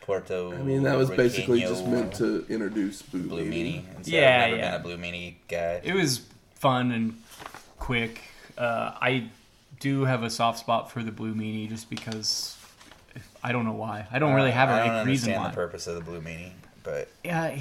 Puerto. I mean, that was basically just meant to introduce Blue, Blue Meanie. Meanie. So Yeah, I've never yeah. been a Blue Meanie guy. It was fun and quick. Uh, I do have a soft spot for the Blue Meanie just because I don't know why. I don't uh, really have a I don't reason understand why. the purpose of the Blue Meanie, but Yeah,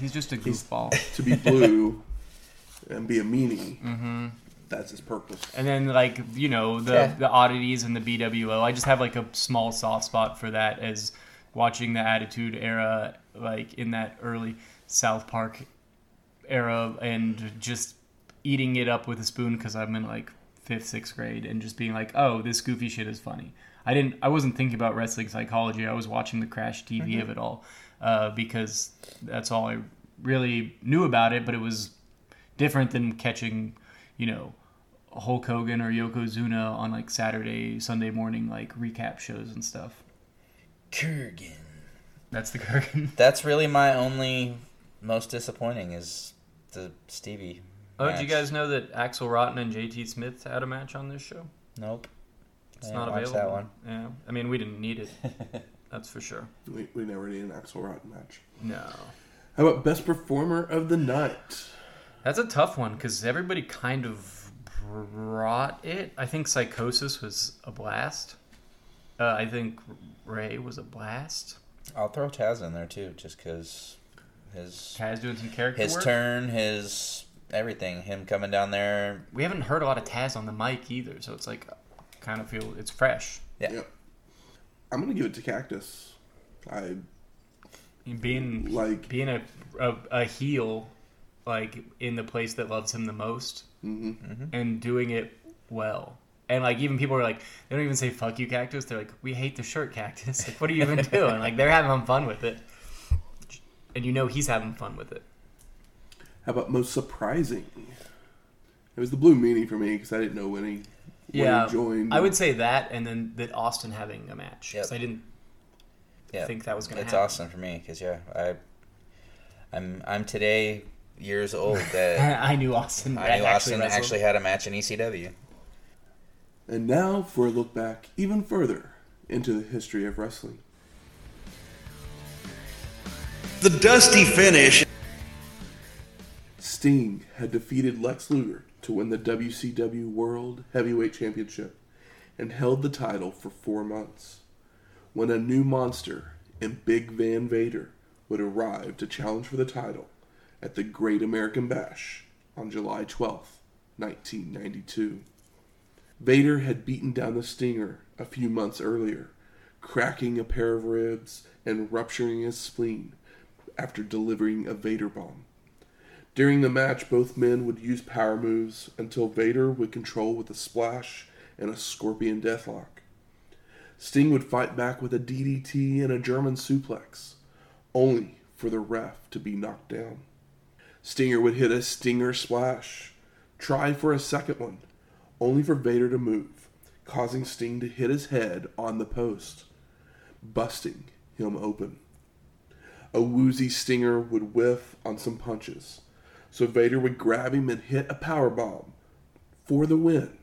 he's just a goofball. To be blue and be a meanie, mm-hmm. that's his purpose. And then like you know the Yeah. the oddities and the BWO. I just have like a small soft spot for that as watching the Attitude Era, like in that early South Park era, and just eating it up with a spoon because I'm in like fifth, sixth grade, and just being like, oh, this goofy shit is funny. I didn't. I wasn't thinking about wrestling psychology. I was watching the crash TV of it all uh, because that's all I really knew about it. But it was different than catching, you know, Hulk Hogan or Yokozuna on like Saturday, Sunday morning like recap shows and stuff. Kurgan. That's the Kurgan. That's really my only most disappointing is the Stevie. Oh, did you guys know that Axl Rotten and JT Smith had a match on this show? Nope. It's I not didn't watch available. that one. Yeah, I mean we didn't need it. That's for sure. We, we never need an Axl Rotten match. No, How about best performer of the night? that's a tough one because everybody kind of brought it. I think Psychosis was a blast. Uh, I think Rey was a blast. I'll throw Taz in there too, just because his Taz doing some character his work. turn, his everything, him coming down there. We haven't heard a lot of Taz on the mic either, so it's like kind of feel it's fresh. Yeah. Yep. I'm gonna give it to Cactus. I being Like- being a, a a heel like in the place that loves him the most mhm. and doing it well and like even people are like they don't even say fuck you cactus they're like we hate the shirt cactus like what are you even doing like they're having fun with it and you know he's having fun with it How about most surprising? It was the Blue Meanie for me because I didn't know when he when yeah he joined. i would say that and then that austin having a match 'cause Yep. i didn't Yeah, think that was gonna It's happen. awesome for me because yeah, I, I'm I'm today years old that i knew austin I knew Austin wrestled. actually had a match in ECW. And now for a look back even further into the history of wrestling. The dusty finish. Sting had defeated Lex Luger to win the WCW World Heavyweight Championship and held the title for four months. When a new monster in Big Van Vader would arrive to challenge for the title at the Great American Bash on July 12th, 1992. Vader had beaten down the Stinger a few months earlier, cracking a pair of ribs and rupturing his spleen after delivering a Vader bomb. During the match, both men would use power moves until Vader would control with a splash and a scorpion deathlock. Sting would fight back with a DDT and a German suplex, only for the ref to be knocked down. Stinger would hit a Stinger splash, try for a second one, only for Vader to move, causing Sting to hit his head on the post, busting him open. A woozy Stinger would whiff on some punches, so Vader would grab him and hit a power bomb for the win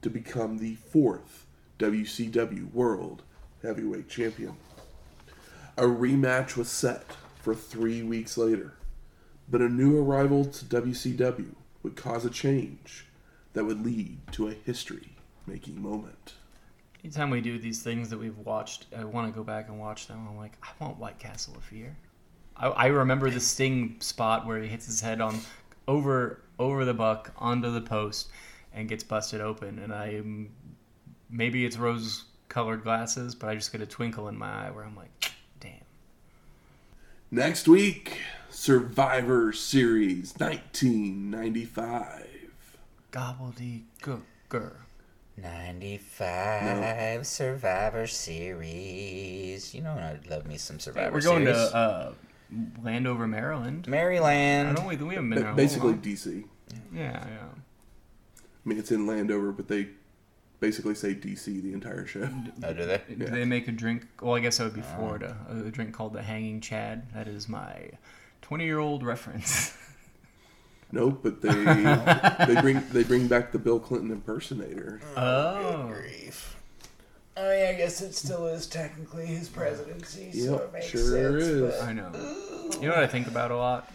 to become the fourth WCW World Heavyweight Champion. A rematch was set for three weeks later, but a new arrival to WCW would cause a change that would lead to a history making moment. Anytime we do these things that we've watched, I want to go back and watch them. I'm like, I want White Castle of Fear. I, I remember the Sting spot where he hits his head on over over the buck onto the post and gets busted open. And I maybe it's rose colored glasses, but I just get a twinkle in my eye where I'm like, damn. Next week, Survivor Series 1995. Gobbledy Gooker. 95 Survivor Series. You know I love me some Survivor Series. We're going Series. to uh, Landover, Maryland. Maryland. I don't we, we haven't been there. Ba- basically long. DC. Yeah, yeah. I mean, it's in Landover, but they basically say DC the entire show. Oh, do they? Do they make a drink? Well, I guess that would be oh. Florida. A drink called the Hanging Chad. That is my 20 year old reference. Nope, but they they bring they bring back the Bill Clinton impersonator. Oh. oh. Grief. I mean, I guess it still is technically his presidency, so it makes sure sense. is. but- I know. You know what I think about a lot?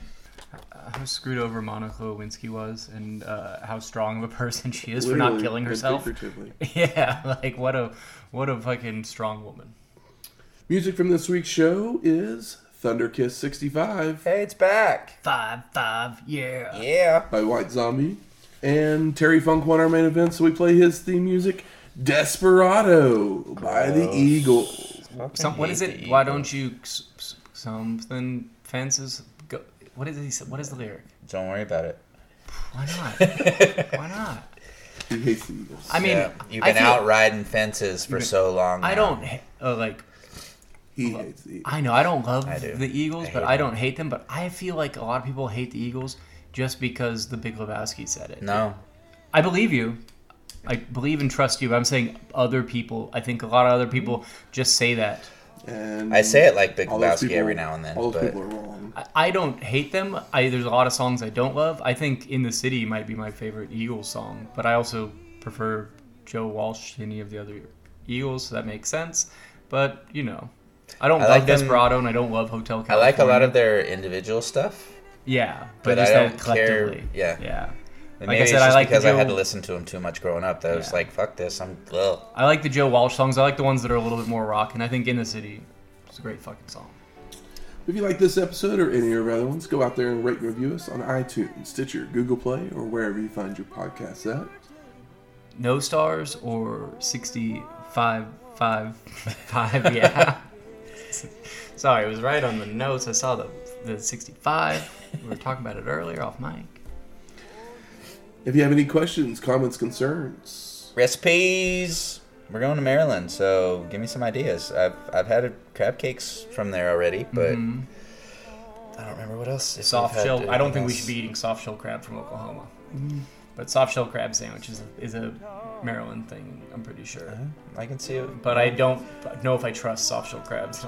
How screwed over Monica Lewinsky was, and uh, how strong of a person she is for not killing herself. Yeah, like what a what a fucking strong woman. Music from this week's show is Thunder Kiss 65 Hey, it's back. Five five, yeah. Yeah. by White Zombie. And Terry Funk won our main event, so we play his theme music, Desperado by the Eagles. Some, what is it? Why don't you s- s- something fences? Go, what is he? say- What is the lyric? Don't worry about it. Why not? Why not? He hates the Eagles. I mean, yeah, you've I been feel- out riding fences for so long. I now. don't ha- uh, like. he hates the Eagles. I know I don't love I do. the Eagles, I but hate I don't hate them. But I feel like a lot of people hate the Eagles just because the Big Lebowski said it. No. I believe you. I believe and trust you. But I'm saying other people. I think a lot of other people mm-hmm. just say that. And I say it like Big all Lebowski people- every now and then, All those but people are wrong. I, I don't hate them. I there's a lot of songs I don't love. I think "In the City" might be my favorite Eagles song, but I also prefer Joe Walsh to any of the other Eagles. So that makes sense. But you know, I don't I love like them- Desperado and I don't love Hotel California. I like a lot of their individual stuff. yeah, but but, just I don't care- collectively. yeah. yeah. And Like I maybe said, it's I like the because I had to listen to him too much growing up. That I was like, "Fuck this." I'm. Ugh. I like the Joe Walsh songs. I like the ones that are a little bit more rock, and I think "In the City" is a great fucking song. If you like this episode or any of our other ones, go out there and rate and review us on iTunes, Stitcher, Google Play, or wherever you find your podcasts at. No stars or sixty-five, five, five. Yeah. Sorry, it was right on the notes. I saw the the sixty-five. We were talking about it earlier off mic. If you have any questions, comments, concerns, Recipes. We're going to Maryland, so give me some ideas. I've I've had a crab cakes from there already, but mm-hmm. I don't remember what else. Soft shell. I don't anything think we should be eating soft shell crab from Oklahoma. Mm-hmm. But soft shell crab sandwich is a, is a Maryland thing. I'm pretty sure. Uh-huh. I can see it, But I don't know if I trust soft shell crabs.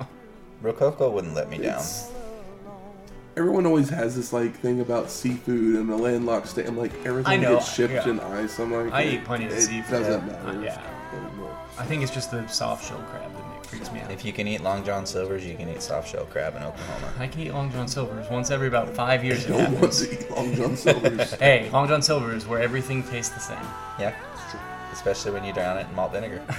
Rococo wouldn't let me down. It's- everyone always has this like thing about seafood and the landlocked state. I'm like everything I know, gets shipped yeah. in ice. I'm like I it- eat plenty of it seafood. Doesn't matter. Uh, yeah. anymore. I think it's just the soft shell crab that freaks me out. If you can eat Long John Silver's, you can eat soft shell crab in Oklahoma. I can eat Long John Silver's once every about five years. It No one happens. wants to eat Long John Silver's. Hey, Long John Silver's, where everything tastes the same. Yeah, especially when you drown it in malt vinegar.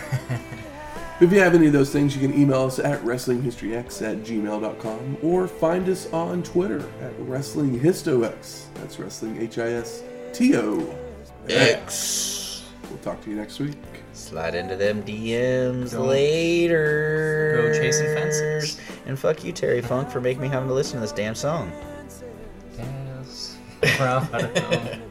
If you have any of those things, you can email us at WrestlingHistoryX at gmail.com or find us on Twitter at WrestlingHistoX. That's Wrestling H I S T O X. We'll talk to you next week. Slide into them DMs Go- later. go chasing fences. And fuck you, Terry Funk, for making me have to listen to this damn song. Yes. Proud